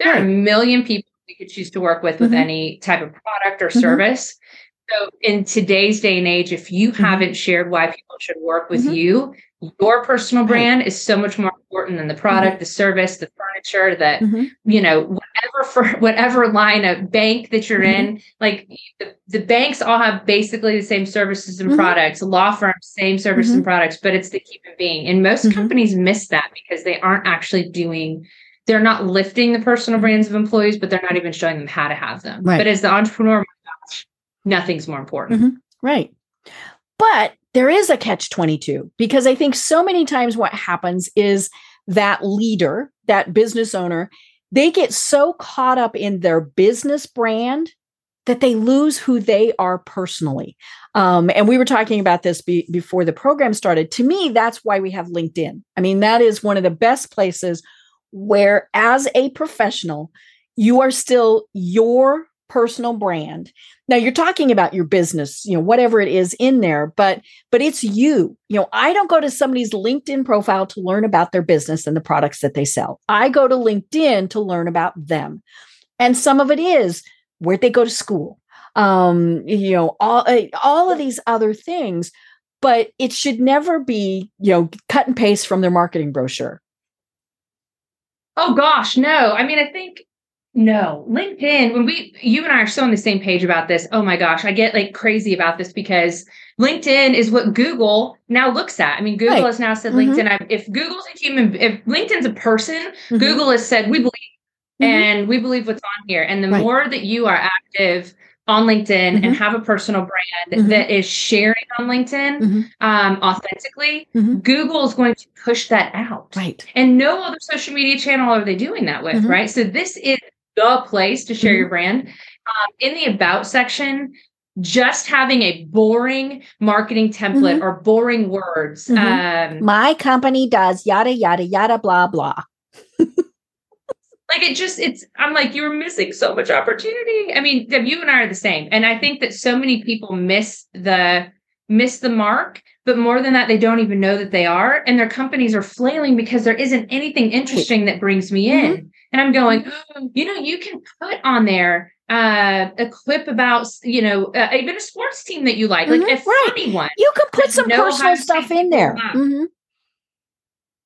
Speaker 3: There are a million people we could choose to work with with mm-hmm. any type of product or service. So, in today's day and age, if you mm-hmm. haven't shared why people should work with mm-hmm. you, your personal brand right. is so much more important than the product, mm-hmm. the service, the furniture, that mm-hmm. you know, whatever for whatever line of bank that you're mm-hmm. in. Like the, the, banks all have basically the same services and mm-hmm. products. Law firms, same services and products, but it's the human being. And most companies miss that because they aren't actually doing they're not lifting the personal brands of employees, but they're not even showing them how to have them. Right. But as the entrepreneur, nothing's more important. Mm-hmm.
Speaker 2: Right. But there is a catch 22 because I think so many times what happens is that leader, that business owner, they get so caught up in their business brand that they lose who they are personally. Um, and we were talking about this be- before the program started. To me, that's why we have LinkedIn. I mean, that is one of the best places where, as a professional, you are still your personal brand. Now you're talking about your business you know whatever it is in there but but it's you. You know i don't go to somebody's linkedin profile to learn about their business and the products that they sell. I go to linkedin to learn about them. And some of it is where they go to school? Um you know all uh, all of these other things but it should never be you know cut and paste from their marketing brochure.
Speaker 3: Oh gosh no. I mean i think no, LinkedIn, when we, you and I are so on the same page about this. Oh my gosh, I get like crazy about this because LinkedIn is what Google now looks at. I mean, Google right. has now said mm-hmm. LinkedIn, if Google's a human, if LinkedIn's a person, mm-hmm. Google has said, we believe, mm-hmm. and we believe what's on here. And the right. more that you are active on LinkedIn and mm-hmm. have a personal brand mm-hmm. that is sharing on LinkedIn mm-hmm. um, authentically, Google is going to push that out.
Speaker 2: Right.
Speaker 3: And no other social media channel are they doing that with, right? So this is the place to share mm-hmm. your brand. Um, in the about section, just having a boring marketing template mm-hmm. or boring words.
Speaker 2: Mm-hmm. Um, My company does yada, yada, yada, blah, blah.
Speaker 3: like it just, it's, I'm like, you're missing so much opportunity. I mean, you and I are the same. And I think that so many people miss the, miss the mark but more than that they don't even know that they are and their companies are flailing because there isn't anything interesting that brings me in mm-hmm. And I'm going, oh, you know, you can put on there uh, a clip about, you know, uh, even a sports team that you like, mm-hmm, like a right. funny one.
Speaker 2: You can put some personal stuff in there. Mm-hmm.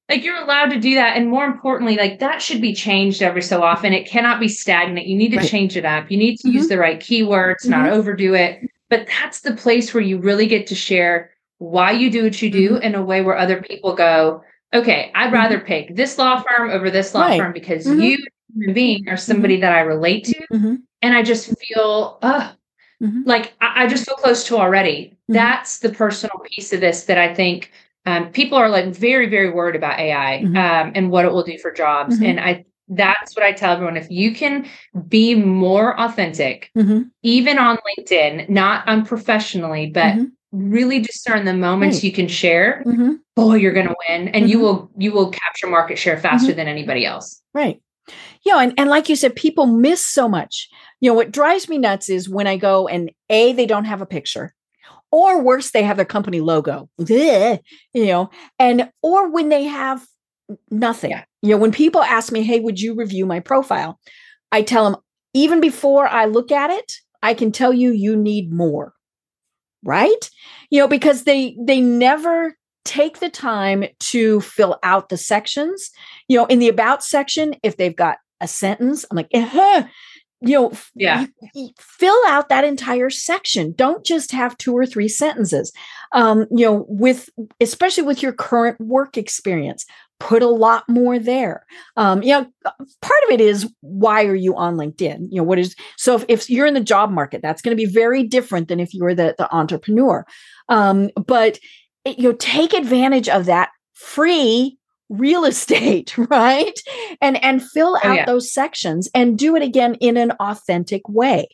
Speaker 3: Like you're allowed to do that. And more importantly, like that should be changed every so often. It cannot be stagnant. You need to right. change it up. You need to mm-hmm. use the right keywords, not mm-hmm. overdo it. But that's the place where you really get to share why you do what you do mm-hmm. in a way where other people go, okay, I'd mm-hmm. rather pick this law firm over this law right. firm because mm-hmm. you, human being, are somebody mm-hmm. that I relate to. Mm-hmm. And I just feel, uh, like I, I, just feel close to already. Mm-hmm. That's the personal piece of this that I think um, people are like very, very worried about AI um, and what it will do for jobs. And I, that's what I tell everyone. If you can be more authentic, mm-hmm. even on LinkedIn, not unprofessionally, but mm-hmm. Really discern the moments right. you can share, mm-hmm. boy, you're going to win, and you mm-hmm. will you will capture market share faster mm-hmm. than anybody else.
Speaker 2: Right. You know, and, and like you said, people miss so much. You know, what drives me nuts is when I go and A, they don't have a picture or worse they have their company logo you know and or when they have nothing yeah. you know when people ask me hey would you review my profile i tell them even before i look at it i can tell you you need more right? You know because they they never take the time to fill out the sections. You know in the about section if they've got a sentence i'm like uh-huh you know
Speaker 3: yeah.
Speaker 2: fill out that entire section. Don't just have two or three sentences. Um you know with especially with your current work experience put a lot more there. Um you know part of it is why are you on linkedin? You know what is so if, if you're in the job market that's going to be very different than if you're the the entrepreneur. Um but you know take advantage of that free real estate right and and fill oh, out yeah. those sections and do it again in an authentic way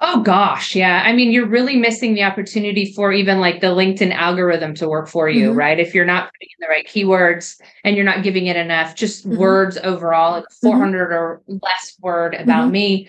Speaker 3: oh gosh yeah i mean you're really missing the opportunity for even like the linkedin algorithm to work for you mm-hmm. right if you're not putting in the right keywords and you're not giving it enough just mm-hmm. words overall like mm-hmm. 400 mm-hmm. or less word about mm-hmm. me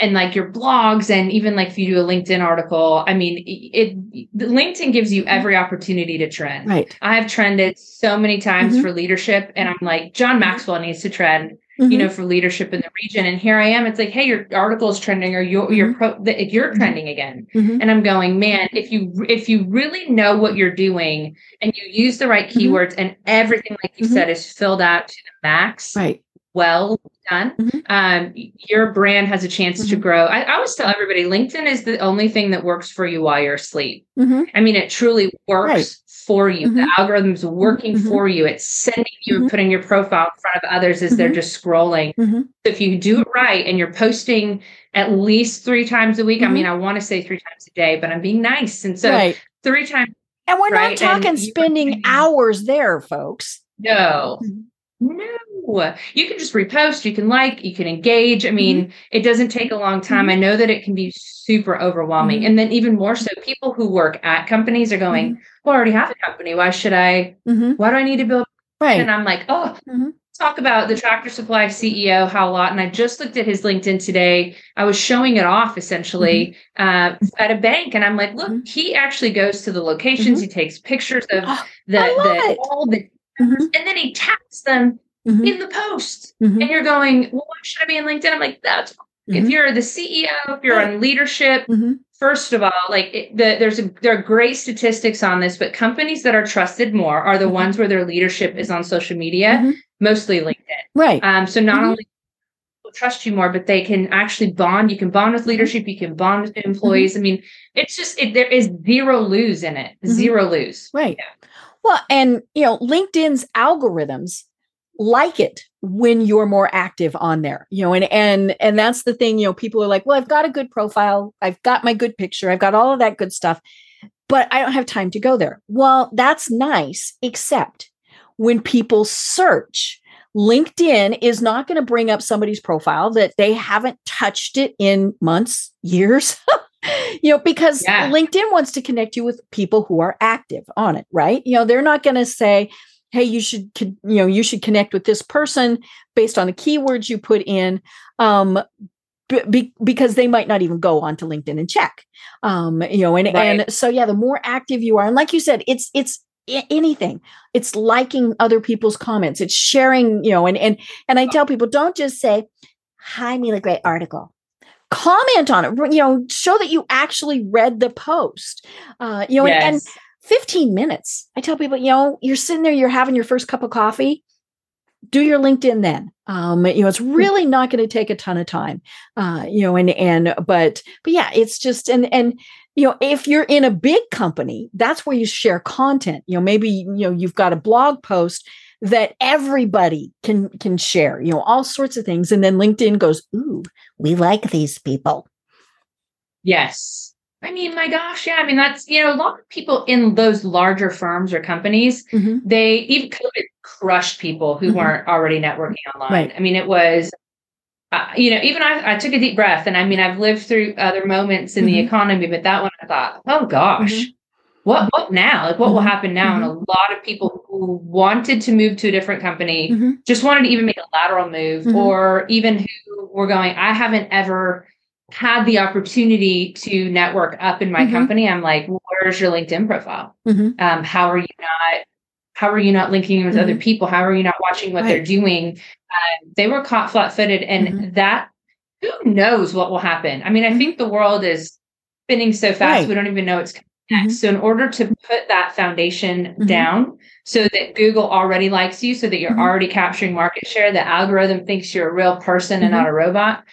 Speaker 3: and like your blogs and even like if you do a LinkedIn article, I mean, it, LinkedIn gives you every opportunity to trend.
Speaker 2: Right.
Speaker 3: I have trended so many times mm-hmm. for leadership, and I'm like, John mm-hmm. Maxwell needs to trend. Mm-hmm. You know, for leadership in the region, and here I am. It's like, hey, your article is trending, or your your mm-hmm. pro, you're mm-hmm. trending again. Mm-hmm. And I'm going, man. If you if you really know what you're doing, and you use the right keywords, and everything, like you said, is filled out to the max,
Speaker 2: right?
Speaker 3: Well done, mm-hmm. um, your brand has a chance mm-hmm. to grow. I, I, always tell everybody LinkedIn is the only thing that works for you while you're asleep. Mm-hmm. I mean, it truly works right. for you. The mm-hmm. algorithm's working mm-hmm. for you. It's sending you and mm-hmm. putting your profile in front of others as they're just scrolling. So if you do it right and you're posting at least three times a week, I mean, I want to say three times a day, but I'm being nice. And so right. three times.
Speaker 2: And we're right? not talking spending hours there, folks.
Speaker 3: No. No, you can just repost, you can like, you can engage. I mean, mm-hmm. it doesn't take a long time. Mm-hmm. I know that it can be super overwhelming. Mm-hmm. And then, even more so, people who work at companies are going, mm-hmm. Well, I already have a company. Why should I? Mm-hmm. Why do I need to build?
Speaker 2: Right.
Speaker 3: And I'm like, Oh, mm-hmm. talk about the tractor supply CEO, Hal Lawton. And I just looked at his LinkedIn today. I was showing it off essentially uh, at a bank. And I'm like, Look, he actually goes to the locations, he takes pictures of oh, the, the all the Mm-hmm. And then he tags them mm-hmm. in the post. Mm-hmm. And you're going, well, why should I be in LinkedIn? I'm like, that's if mm-hmm. you're the CEO, if you're on leadership, mm-hmm. first of all, like it, the, there's a, there are great statistics on this, but companies that are trusted more are the mm-hmm. ones where their leadership is on social media, mostly LinkedIn.
Speaker 2: Right.
Speaker 3: Um, so not only trust you more, but they can actually bond. You can bond with leadership. You can bond with employees. I mean, it's just it, there is zero lose in it. Zero lose.
Speaker 2: Right. Yeah. Well, and you know, LinkedIn's algorithms like it when you're more active on there you know and and and that's the thing you know people are like well i've got a good profile i've got my good picture i've got all of that good stuff but i don't have time to go there well that's nice except when people search linkedin is not going to bring up somebody's profile that they haven't touched it in months years you know, because yeah. LinkedIn wants to connect you with people who are active on it, right? You know, they're not going to say, hey, you should, you know, you should connect with this person based on the keywords you put in. Um, be, because they might not even go onto LinkedIn and check. Um, you know, and right. and so yeah, the more active you are, and like you said, it's it's anything it's liking other people's comments it's sharing you know and and and i tell people don't just say hi mila great article comment on it you know show that you actually read the post uh you know yes. and, and 15 minutes. I tell people you know you're sitting there you're having your first cup of coffee. Do your linkedin then. Um you know it's hmm. really not going to take a ton of time uh you know and and but but yeah it's just and and you know if you're in a big company that's where you share content. You know maybe you know you've got a blog post that everybody can can share you know all sorts of things and then linkedin goes ooh we like these people.
Speaker 3: Yes I mean, my gosh, yeah. I mean, that's you know, a lot of people in those larger firms or companies, mm-hmm. they even COVID crushed people who mm-hmm. weren't already networking online. Right. I mean, it was, uh, you know, even I, I took a deep breath, and I mean, I've lived through other moments in mm-hmm. the economy, but that one I thought, oh gosh, mm-hmm. what what now? Like, what will mm-hmm. happen now? And a mm-hmm. lot of people who wanted to move to a different company just wanted to even make a lateral move, or even who were going, I haven't ever had the opportunity to network up in my mm-hmm. company, I'm like, where's your LinkedIn profile? Mm-hmm. Um, how are you not? How are you not linking with mm-hmm. other people? How are you not watching what right. they're doing? Uh, they were caught flat-footed, and mm-hmm. that who knows what will happen? I mean, I mm-hmm. think the world is spinning so fast right. we don't even know it's coming next. Mm-hmm. So, in order to put that foundation down, so that Google already likes you, so that you're already capturing market share, the algorithm thinks you're a real person and not a robot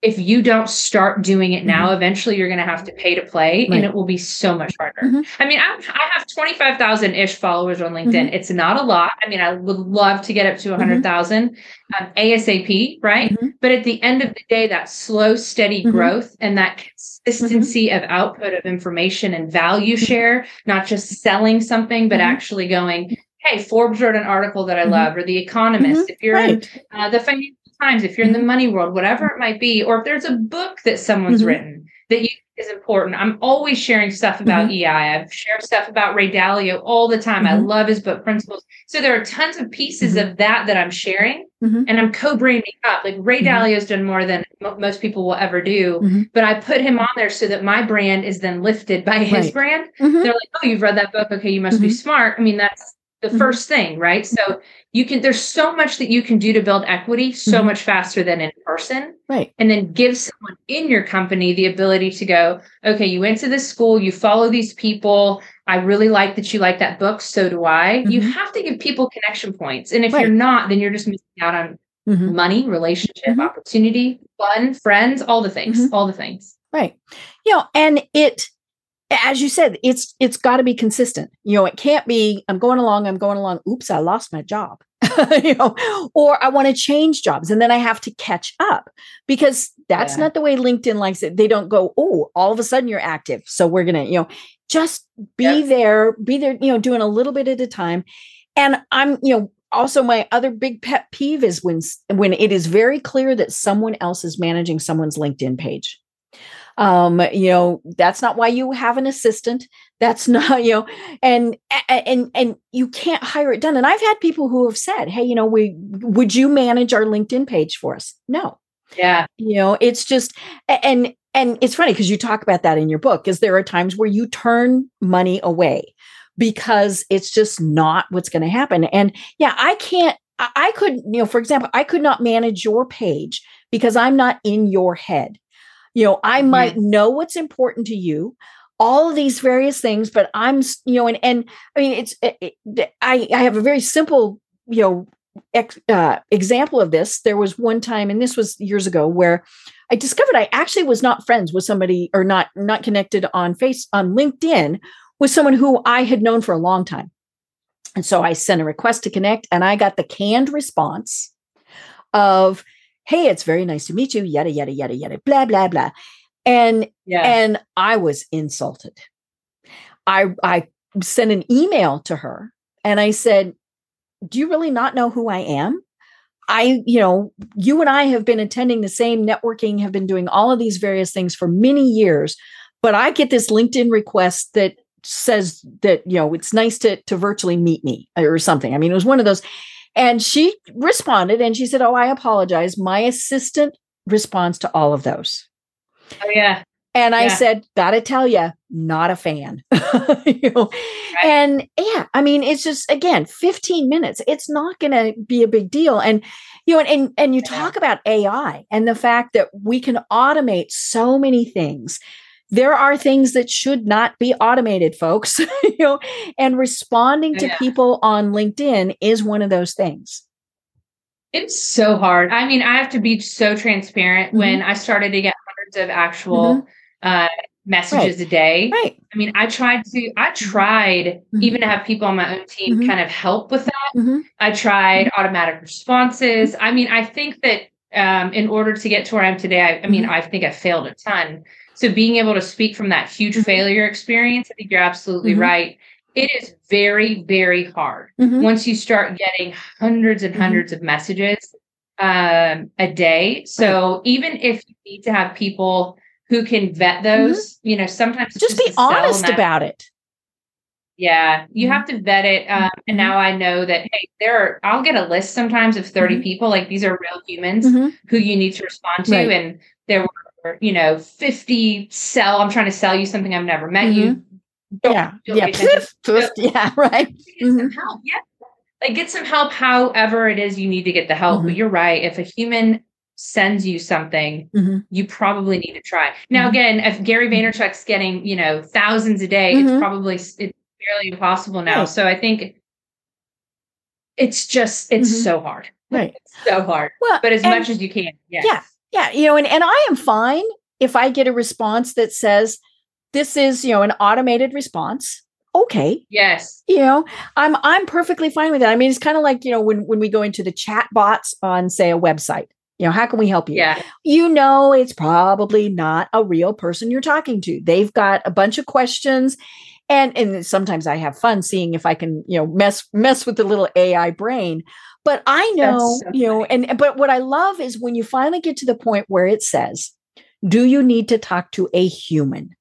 Speaker 3: if you don't start doing it now, mm-hmm. eventually you're going to have to pay to play right. and it will be so much harder. Mm-hmm. I mean, I, I have 25,000 ish followers on LinkedIn. Mm-hmm. It's not a lot. I mean, I would love to get up to 100,000 mm-hmm. um, ASAP, right? Mm-hmm. But at the end of the day, that slow, steady mm-hmm. growth and that consistency of output of information and value share, not just selling something, but actually going, hey, Forbes wrote an article that I love, or The Economist. If you're right. in uh, the financial times, if you're in the mm-hmm. money world, whatever it might be, or if there's a book that someone's mm-hmm. written that you is important. I'm always sharing stuff about mm-hmm. EI. I've shared stuff about Ray Dalio all the time. Mm-hmm. I love his book principles. So there are tons of pieces mm-hmm. of that that I'm sharing mm-hmm. and I'm co-branding up. Like Ray mm-hmm. Dalio's done more than m- most people will ever do, but I put him on there so that my brand is then lifted by his right. brand. They're like, "Oh, you've read that book. Okay, you must be smart." I mean, that's the mm-hmm. first thing, right? So you can there's so much that you can do to build equity so mm-hmm. much faster than in person.
Speaker 2: Right.
Speaker 3: And then give someone in your company the ability to go, okay, you went to this school, you follow these people. I really like that you like that book. So do I. Mm-hmm. You have to give people connection points. And if right. you're not, then you're just missing out on mm-hmm. money, relationship, mm-hmm. opportunity, fun, friends, all the things, mm-hmm. all the things.
Speaker 2: Right. You know, and it as you said, it's it's got to be consistent. You know, it can't be I'm going along, I'm going along. Oops, I lost my job. you know, or I want to change jobs and then I have to catch up because that's yeah. not the way LinkedIn likes it. They don't go, oh, all of a sudden you're active. So we're gonna, you know, just be yep. there, be there, you know, doing a little bit at a time. And I'm, you know, also my other big pet peeve is when when it is very clear that someone else is managing someone's LinkedIn page um you know that's not why you have an assistant. That's not you know and and and you can't hire it done. And i've had people who have said hey you know we would you manage our linkedin page for us? No.
Speaker 3: Yeah.
Speaker 2: You know it's just and and it's funny because you talk about that in your book is there are times where you turn money away because it's just not what's going to happen. And yeah i can't I could, you know, for example, I could not manage your page because I'm not in your head. You know, I might know what's important to you, all of these various things, but I'm, you know, and and I mean, it's it, it, I I have a very simple, you know, ex, uh, example of this. There was one time, and this was years ago, where I discovered I actually was not friends with somebody or not not connected on face on LinkedIn with someone who I had known for a long time. And so I sent a request to connect and I got the canned response of hey, it's very nice to meet you, yada, yada, yada, yada, blah, blah, blah. And yeah. and I was insulted. I I sent an email to her and I said, Do you really not know who I am? I, you know, you and I have been attending the same networking, have been doing all of these various things for many years, but I get this LinkedIn request that says that, you know, it's nice to to virtually meet me or something. I mean, it was one of those and she responded and she said, Oh, I apologize. My assistant responds to all of those.
Speaker 3: Oh, yeah.
Speaker 2: And I said, gotta tell you, not a fan. you know? Right. And yeah, I mean, it's just again, 15 minutes. It's not gonna be a big deal. And you know, and and, and you yeah. talk about AI and the fact that we can automate so many things there are things that should not be automated folks you know and responding to yeah. people on linkedin is one of those things
Speaker 3: it's so hard i mean i have to be so transparent mm-hmm. when i started to get hundreds of actual mm-hmm. uh, messages
Speaker 2: right.
Speaker 3: a day
Speaker 2: right
Speaker 3: i mean i tried to i mm-hmm. tried mm-hmm. even to have people on my own team mm-hmm. kind of help with that mm-hmm. i tried automatic responses i mean i think that um, in order to get to where i am today i, I mean i think i failed a ton So being able to speak from that huge mm-hmm. failure experience, I think you're absolutely mm-hmm. right. It is very, very hard mm-hmm. once you start getting hundreds and 100s mm-hmm. of messages um, a day. So even if you need to have people who can vet mm-hmm. those, you know, sometimes
Speaker 2: just, just be honest about it.
Speaker 3: Yeah, you mm-hmm. have to vet it. Um, and now I know that, hey, there are, I'll get a list sometimes of 30 mm-hmm. people. Like these are real humans who you need to respond to. Right. And there were, you know, 50 sell, I'm trying to sell you something I've never met you.
Speaker 2: Mm-hmm. Yeah. Yeah. yeah. Right.
Speaker 3: Get some help. Yeah. Like get some help, however it is you need to get the help. But you're right. If a human sends you something, mm-hmm. you probably need to try. Now, mm-hmm. again, if Gary Vaynerchuk's getting, you know, thousands a day, mm-hmm. it's probably it's fairly impossible now. Right. So I think it's just it's mm-hmm. so hard.
Speaker 2: Right.
Speaker 3: It's so hard. Well, but as much as you can. Yes.
Speaker 2: Yeah. Yeah. You know, and, and I am fine if I get a response that says this is, you know, an automated response. Okay.
Speaker 3: Yes.
Speaker 2: You know, I'm I'm perfectly fine with that. I mean, it's kind of like, you know, when when we go into the chat bots on, say, a website you know how can we help you
Speaker 3: yeah
Speaker 2: you know it's probably not a real person you're talking to they've got a bunch of questions and and sometimes i have fun seeing if i can you know mess mess with the little ai brain but i know so you know and but what i love is when you finally get to the point where it says do you need to talk to a human?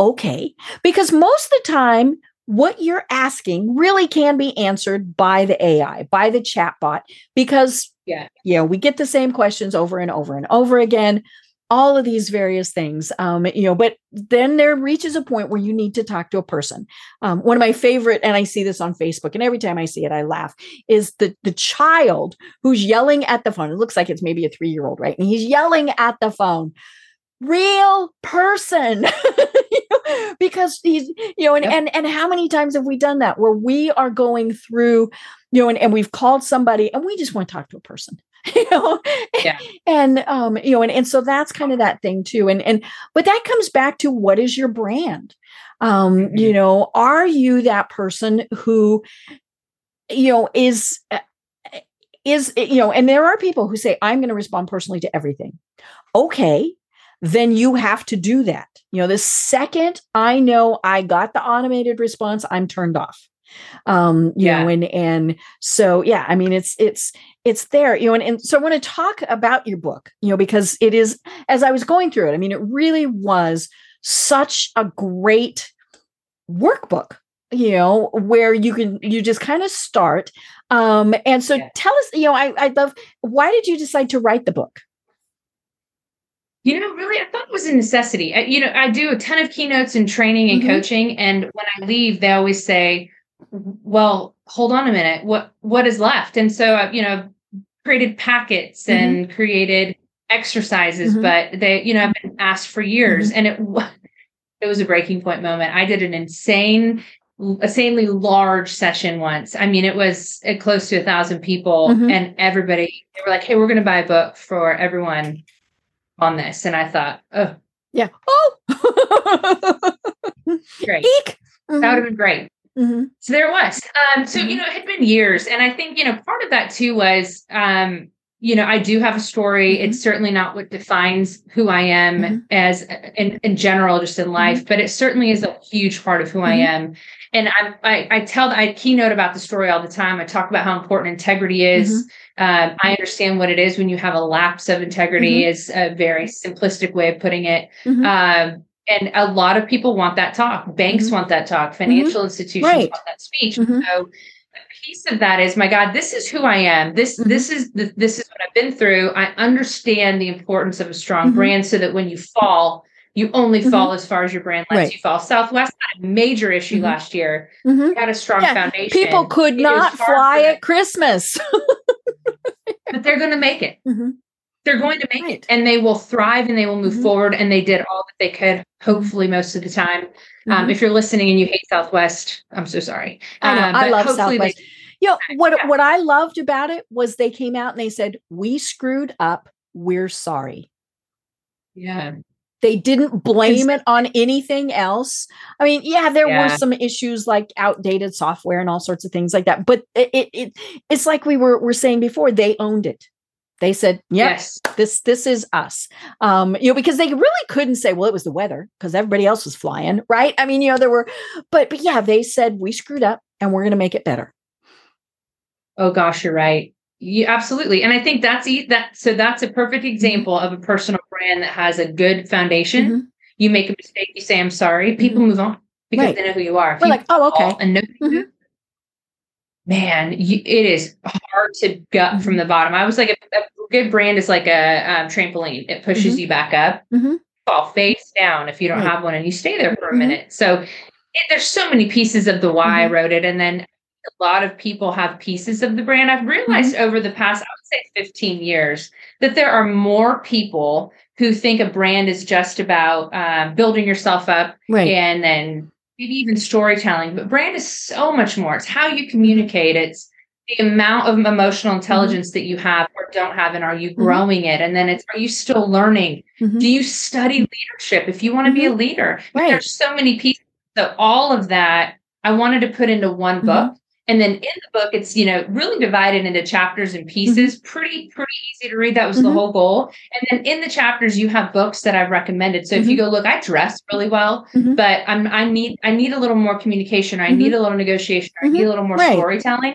Speaker 2: Okay because most of the time what you're asking really can be answered by the ai by the chatbot because
Speaker 3: yeah.
Speaker 2: you know we get the same questions over and over and over again all of these various things um, you know but then there reaches a point where you need to talk to a person. Um, one of my favorite and i see this on facebook and every time i see it i laugh is the the child who's yelling at the phone. It looks like it's maybe a three year old right? And he's yelling at the phone. Real person. Because he's you know and, and and how many times have we done that where we are going through you know and, and we've called somebody and we just want to talk to a person you know? Yeah. and um you know and, and so that's kind of that thing too and and but that comes back to what is your brand? Um mm-hmm. you know are you that person who you know is uh, is you know and there are people who say i'm going to respond personally to everything. Okay then you have to do that. You know the second i know i got the automated response i'm turned off um you yeah. know and and so yeah i mean it's it's it's there you know and, and so i want to talk about your book you know because it is as i was going through it i mean it really was such a great workbook you know where you can you just kind of start um and so yeah. tell us you know i i love why did you decide to write the book
Speaker 3: you know, really, I thought it was a necessity. I, you know, I do a ton of keynotes and training and mm-hmm. coaching, and when I leave, they always say, well, hold on a minute, what what is left? And so, uh, you know, created packets mm-hmm. and created exercises, mm-hmm. but they, you know, I've been asked for years, mm-hmm. and it it was a breaking point moment. I did an insane insanely large session once. I mean, it was uh, close to a thousand people, mm-hmm. and everybody they were like, "Hey, we're going to buy a book for everyone on this." And I thought, "Oh,
Speaker 2: yeah, oh,
Speaker 3: great. Mm-hmm. that would have been great." Mm-hmm. So there it was. Um, so, mm-hmm. you know, it had been years. And I think, you know, part of that too was, um, you know, I do have a story. Mm-hmm. It's certainly not what defines who I am mm-hmm. as in, in general, just in life, mm-hmm. but it certainly is a huge part of who I mm-hmm. am. And I, I, I tell, I keynote about the story all the time. I talk about how important integrity is. Um, I understand what it is when you have a lapse of integrity is a very simplistic way of putting it. Um, and a lot of people want that talk. Banks mm-hmm. want that talk. Mm-hmm. Financial mm-hmm. institutions right. want that speech. Mm-hmm. So a piece of that is, my God, this is who I am. This mm-hmm. this is the, this is what I've been through. I understand the importance of a strong mm-hmm. brand, so that when you fall, you only fall as far as your brand lets right. you fall. Southwest had a major issue last year. We had a strong yeah. foundation.
Speaker 2: People could it not fly at Christmas,
Speaker 3: but they're going to make it they're going to make right. it and they will thrive and they will move mm-hmm. forward and they did all that they could hopefully most of the time um, mm-hmm. um, if you're listening and you hate southwest i'm so sorry
Speaker 2: i know uh, i love southwest they, you know what yeah. what i loved about it was they came out and they said we screwed up we're sorry
Speaker 3: yeah
Speaker 2: they didn't blame it on anything else. I mean, yeah, there yeah. were some issues like outdated software and all sorts of things like that. But it, it, it it's like we were were saying before, they owned it They said, yep, yes, this this is us. Um, you know, because they really couldn't say, well, it was the weather because everybody else was flying, right? I mean, you know, there were, but but yeah, they said we screwed up and we're going to make it better.
Speaker 3: Oh gosh, you're right. You, absolutely, and I think that's that. So that's a perfect mm-hmm. example of a personal brand that has a good foundation. Mm-hmm. You make a mistake, you say, "I'm sorry." People mm-hmm. move on because right. they know who you are.
Speaker 2: We're like, "Oh, okay,"
Speaker 3: and no, mm-hmm man, you, it is hard to gut from mm-hmm. the bottom. I was like, a, a good brand is like a um, trampoline. It pushes mm-hmm. you back up, mm-hmm. fall face down if you don't right. have one, and you stay there for a mm-hmm. minute. So it, there's so many pieces of the why I mm-hmm. wrote it, and then a lot of people have pieces of the brand. I've realized over the past, I would say, 15 years, that there are more people who think a brand is just about um, building yourself up right. and then maybe even storytelling, but brand is so much more. It's how you communicate. It's the amount of emotional mm-hmm. intelligence mm-hmm. that you have or don't have, and are you mm-hmm. growing mm-hmm. it? And then it's are you still learning? Mm-hmm. Do you study leadership if you want to be a mm-hmm. leader? Right. There's so many pieces. So all of that I wanted to put into one book. And then in the book, it's you know really divided into chapters and pieces. Mm-hmm. Pretty pretty easy to read. That was mm-hmm. the whole goal. And then in the chapters, you have books that I've recommended. So mm-hmm. if you mm-hmm. go look, I dress really well, mm-hmm. but I'm I need I need a little more communication. I need mm-hmm. a little negotiation. I need a little more right. storytelling.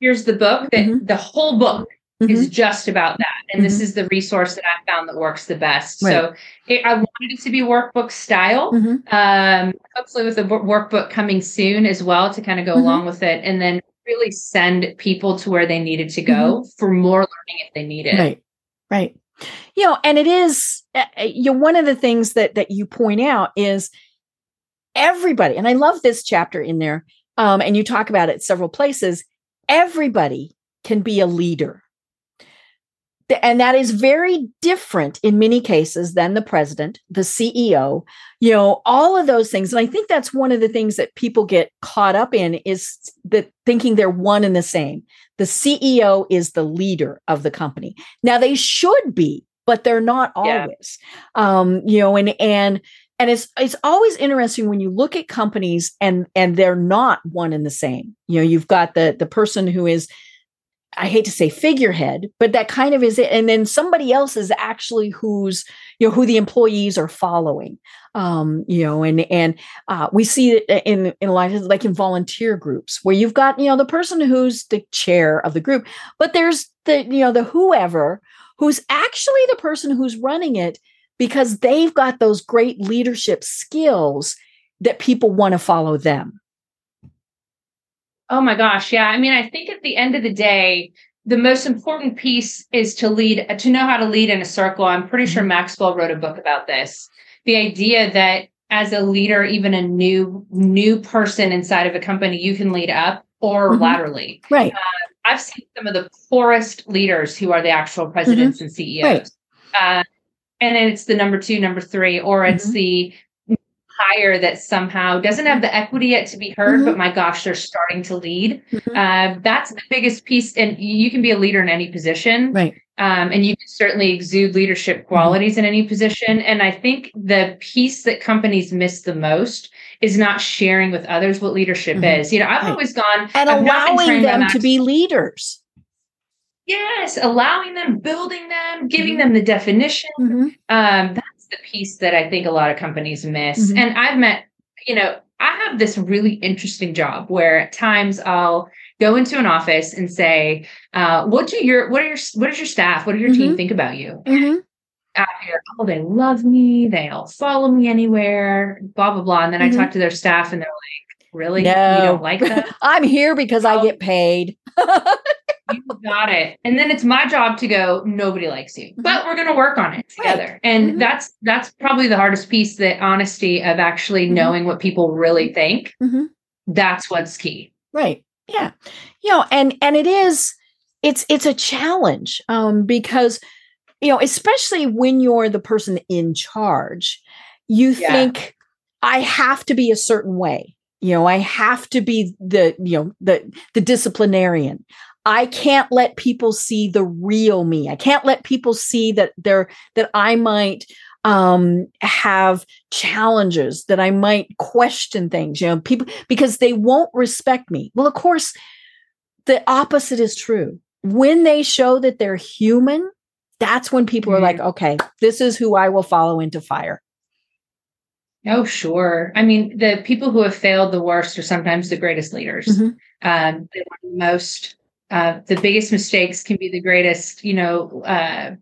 Speaker 3: Here's the book that the whole book Mm-hmm. is just about that. And mm-hmm. this is the resource that I found that works the best. Right. So it, I wanted it to be workbook style. Mm-hmm. Um, hopefully, with a workbook coming soon as well to kind of go mm-hmm. along with it. And then really send people to where they needed to go mm-hmm. for more learning if they need it.
Speaker 2: Right. Right. You know, and it is, uh, you know, one of the things that that you point out is everybody, and I love this chapter in there, um, and you talk about it several places. Everybody can be a leader and that is very different in many cases than the president the ceo you know all of those things. And i think that's one of the things that people get caught up in is that thinking they're one and the same. The ceo is the leader of the company. Now they should be but they're not always. Yeah. um you know and and and it's it's always interesting when you look at companies and and they're not one and the same. You know you've got the the person who is I hate to say figurehead, but that kind of is it. And then somebody else is actually who's, you know, who the employees are following. Um, you know, and and uh, we see it in in a lot of like in volunteer groups where you've got, you know, the person who's the chair of the group, but there's the, you know, the whoever who's actually the person who's running it because they've got those great leadership skills that people want to follow them.
Speaker 3: Oh my gosh. Yeah. I mean, I think at the end of the day, the most important piece is to lead, to know how to lead in a circle. I'm pretty sure mm-hmm. Maxwell wrote a book about this. The idea that as a leader, even a new, new person inside of a company, you can lead up or mm-hmm. laterally.
Speaker 2: Right.
Speaker 3: Uh, I've seen some of the poorest leaders who are the actual presidents mm-hmm. and CEOs. Right. Uh, and it's the number two, number three, or it's mm-hmm. the hire that somehow doesn't have the equity yet to be heard, mm-hmm. but my gosh, they're starting to lead. Mm-hmm. Uh, that's the biggest piece. And you can be a leader in any position.
Speaker 2: Right.
Speaker 3: Um, and you can certainly exude leadership mm-hmm. qualities mm-hmm. in any position. And I think the piece that companies miss the most is not sharing with others what leadership mm-hmm. is. You know, I've right. always gone
Speaker 2: and
Speaker 3: I've
Speaker 2: allowing them to be leaders.
Speaker 3: Yes, allowing them, building them, giving mm-hmm. them the definition. Um, the piece that I think a lot of companies miss. Mm-hmm. And I've met, you know, I have this really interesting job where at times I'll go into an office and say, uh, what do your what are your what does your staff, what do your mm-hmm. team think about you? Mm-hmm. Out here, oh, they love me, they all follow me anywhere, blah blah blah. And then I mm-hmm. talk to their staff and they're like, Really? No. You don't like that?
Speaker 2: I'm here because I get paid.
Speaker 3: you got it. And then it's my job to go, nobody likes you. Mm-hmm. But we're gonna work on it together. Right. And mm-hmm. that's that's probably the hardest piece, the honesty of actually mm-hmm. knowing what people really think. Mm-hmm. That's what's key.
Speaker 2: Right. Yeah. You know, and and it is it's it's a challenge um because you know, especially when you're the person in charge, you yeah. think I have to be a certain way you know i have to be the you know the the disciplinarian I can't let people see the real me. I can't let people see that they're that I might um have challenges that I might question things, you know, people because they won't respect me. Well, of course, the opposite is true. when they show that they're human, that's when people mm-hmm. are like, mm-hmm. okay, this is who I will follow into fire.
Speaker 3: Oh, sure. I mean, the people who have failed the worst are sometimes the greatest leaders. Mm-hmm. Um, the most, uh, the biggest mistakes can be the greatest, you know, uh,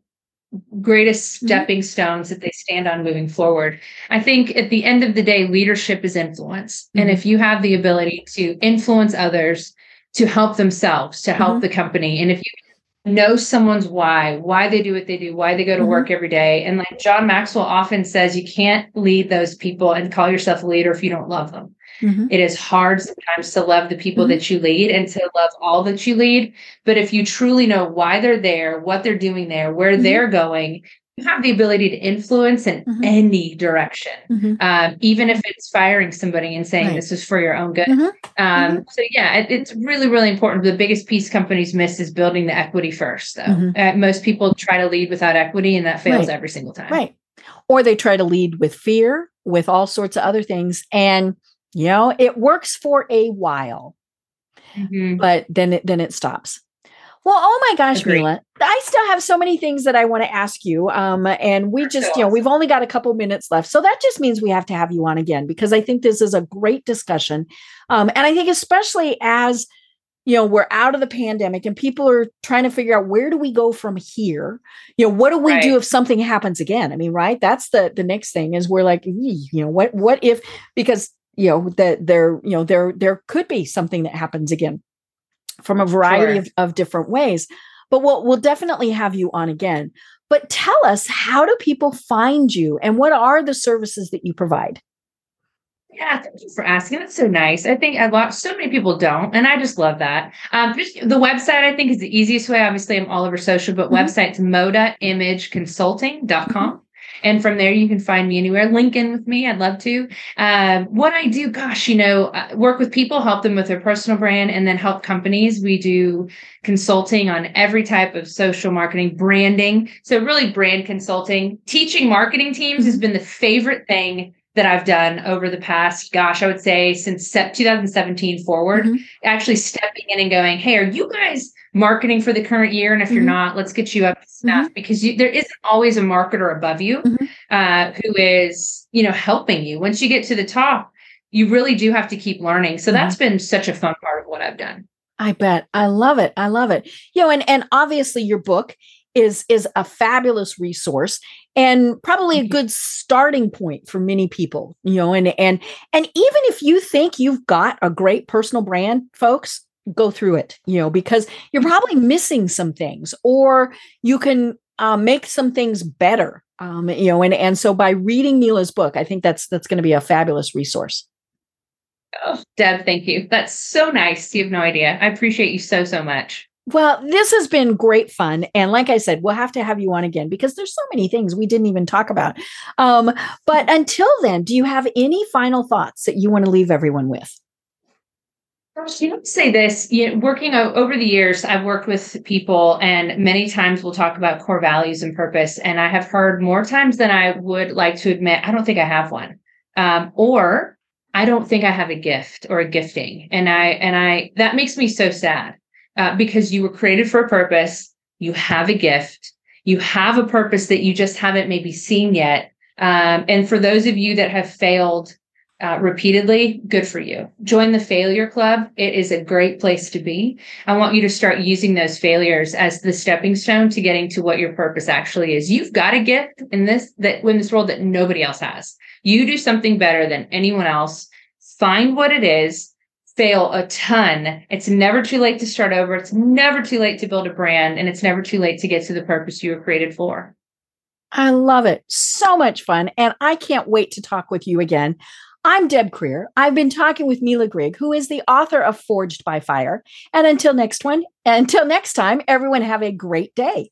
Speaker 3: greatest mm-hmm. stepping stones that they stand on moving forward. I think at the end of the day, leadership is influence. Mm-hmm. And if you have the ability to influence others to help themselves, to help mm-hmm. the company, and if you know someone's why, why they do what they do, why they go to mm-hmm. work every day. And like John Maxwell often says, you can't lead those people and call yourself a leader if you don't love them. Mm-hmm. It is hard sometimes to love the people mm-hmm. that you lead and to love all that you lead. But if you truly know why they're there, what they're doing there, where mm-hmm. they're going, you have the ability to influence in mm-hmm. any direction, mm-hmm. um, even if it's firing somebody and saying right. this is for your own good. Mm-hmm. Um, so, yeah, it, it's really, really important. The biggest piece companies miss is building the equity first, though. Uh, most people try to lead without equity, and that fails right. every single time.
Speaker 2: Right. Or they try to lead with fear, with all sorts of other things. And you know, it works for a while, mm-hmm. but then it then it stops. Well, oh my gosh, Agreed. Mila, I still have so many things that I want to ask you. Um, and we just, you know, we've only got a couple minutes left. So that just means we have to have you on again because I think this is a great discussion. Um, and I think especially as you know we're out of the pandemic and people are trying to figure out where do we go from here you know what do we right. do if something happens again i mean right that's the the next thing is we're like you know what what if because you know that there you know there there could be something that happens again from a variety sure. of, of different ways but we'll we'll definitely have you on again but tell us how do people find you and what are the services that you provide
Speaker 3: yeah, thank you for asking. That's so nice. I think a lot, so many people don't, and I just love that. Um, just the website, I think, is the easiest way. Obviously, I'm all over social, but mm-hmm. website's modaimageconsulting.com. Mm-hmm. And from there, you can find me anywhere. Link in with me. I'd love to. Um, what I do, gosh, you know, uh, work with people, help them with their personal brand, and then help companies. We do consulting on every type of social marketing, branding. So, really, brand consulting. Teaching marketing teams has been the favorite thing that I've done over the past, gosh, I would say since 2017 forward, mm-hmm. actually stepping in and going, Hey, are you guys marketing for the current year. And if mm-hmm. you're not, let's get you up to snuff mm-hmm. because you, there isn't always a marketer above you mm-hmm. uh, who is, you know, helping you. Once you get to the top, you really do have to keep learning. So that's mm-hmm. been such a fun part of what I've done.
Speaker 2: I bet. I love it. I love it. You know, and and obviously your book is is a fabulous resource and probably a mm-hmm. good starting point for many people you know and and and even if you think you've got a great personal brand folks go through it, you know, because you're probably missing some things or you can uh, make some things better. Um, you know, and and so by reading Mila's book, I think that's that's going to be a fabulous resource.
Speaker 3: Oh, Deb, thank you. That's so nice. You have no idea. I appreciate you so so much.
Speaker 2: Well, this has been great fun. And like I said, we'll have to have you on again because there's so many things we didn't even talk about. Um, but until then, do you have any final thoughts that you want to leave everyone with?
Speaker 3: Gosh, you know, say this. You know, working over the years, I've worked with people, and many times we'll talk about core values and purpose. And I have heard more times than I would like to admit, I don't think I have one, um, or I don't think I have a gift or a gifting. And I and I that makes me so sad uh, because you were created for a purpose. You have a gift. You have a purpose that you just haven't maybe seen yet. Um, and for those of you that have failed uh, repeatedly, good for you. Join the failure club. It is a great place to be. I want you to start using those failures as the stepping stone to getting to what your purpose actually is. You've got a gift in this that in this world that nobody else has. You do something better than anyone else. Find what it is. Fail a ton. It's never too late to start over. It's never too late to build a brand, and it's never too late to get to the purpose you were created for.
Speaker 2: I love it. So much fun. And I can't wait to talk with you again. I'm Deb Krier. I've been talking with Mila Grigg, who is the author of Forged by Fire. And until next one, until next time, everyone have a great day.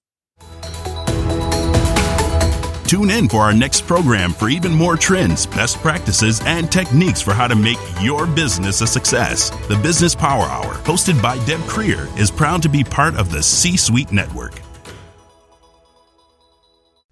Speaker 1: Tune in for our next program for even more trends, best practices, and techniques for how to make your business a success. The Business Power Hour, hosted by Deb Krier, is proud to be part of the C Suite Network.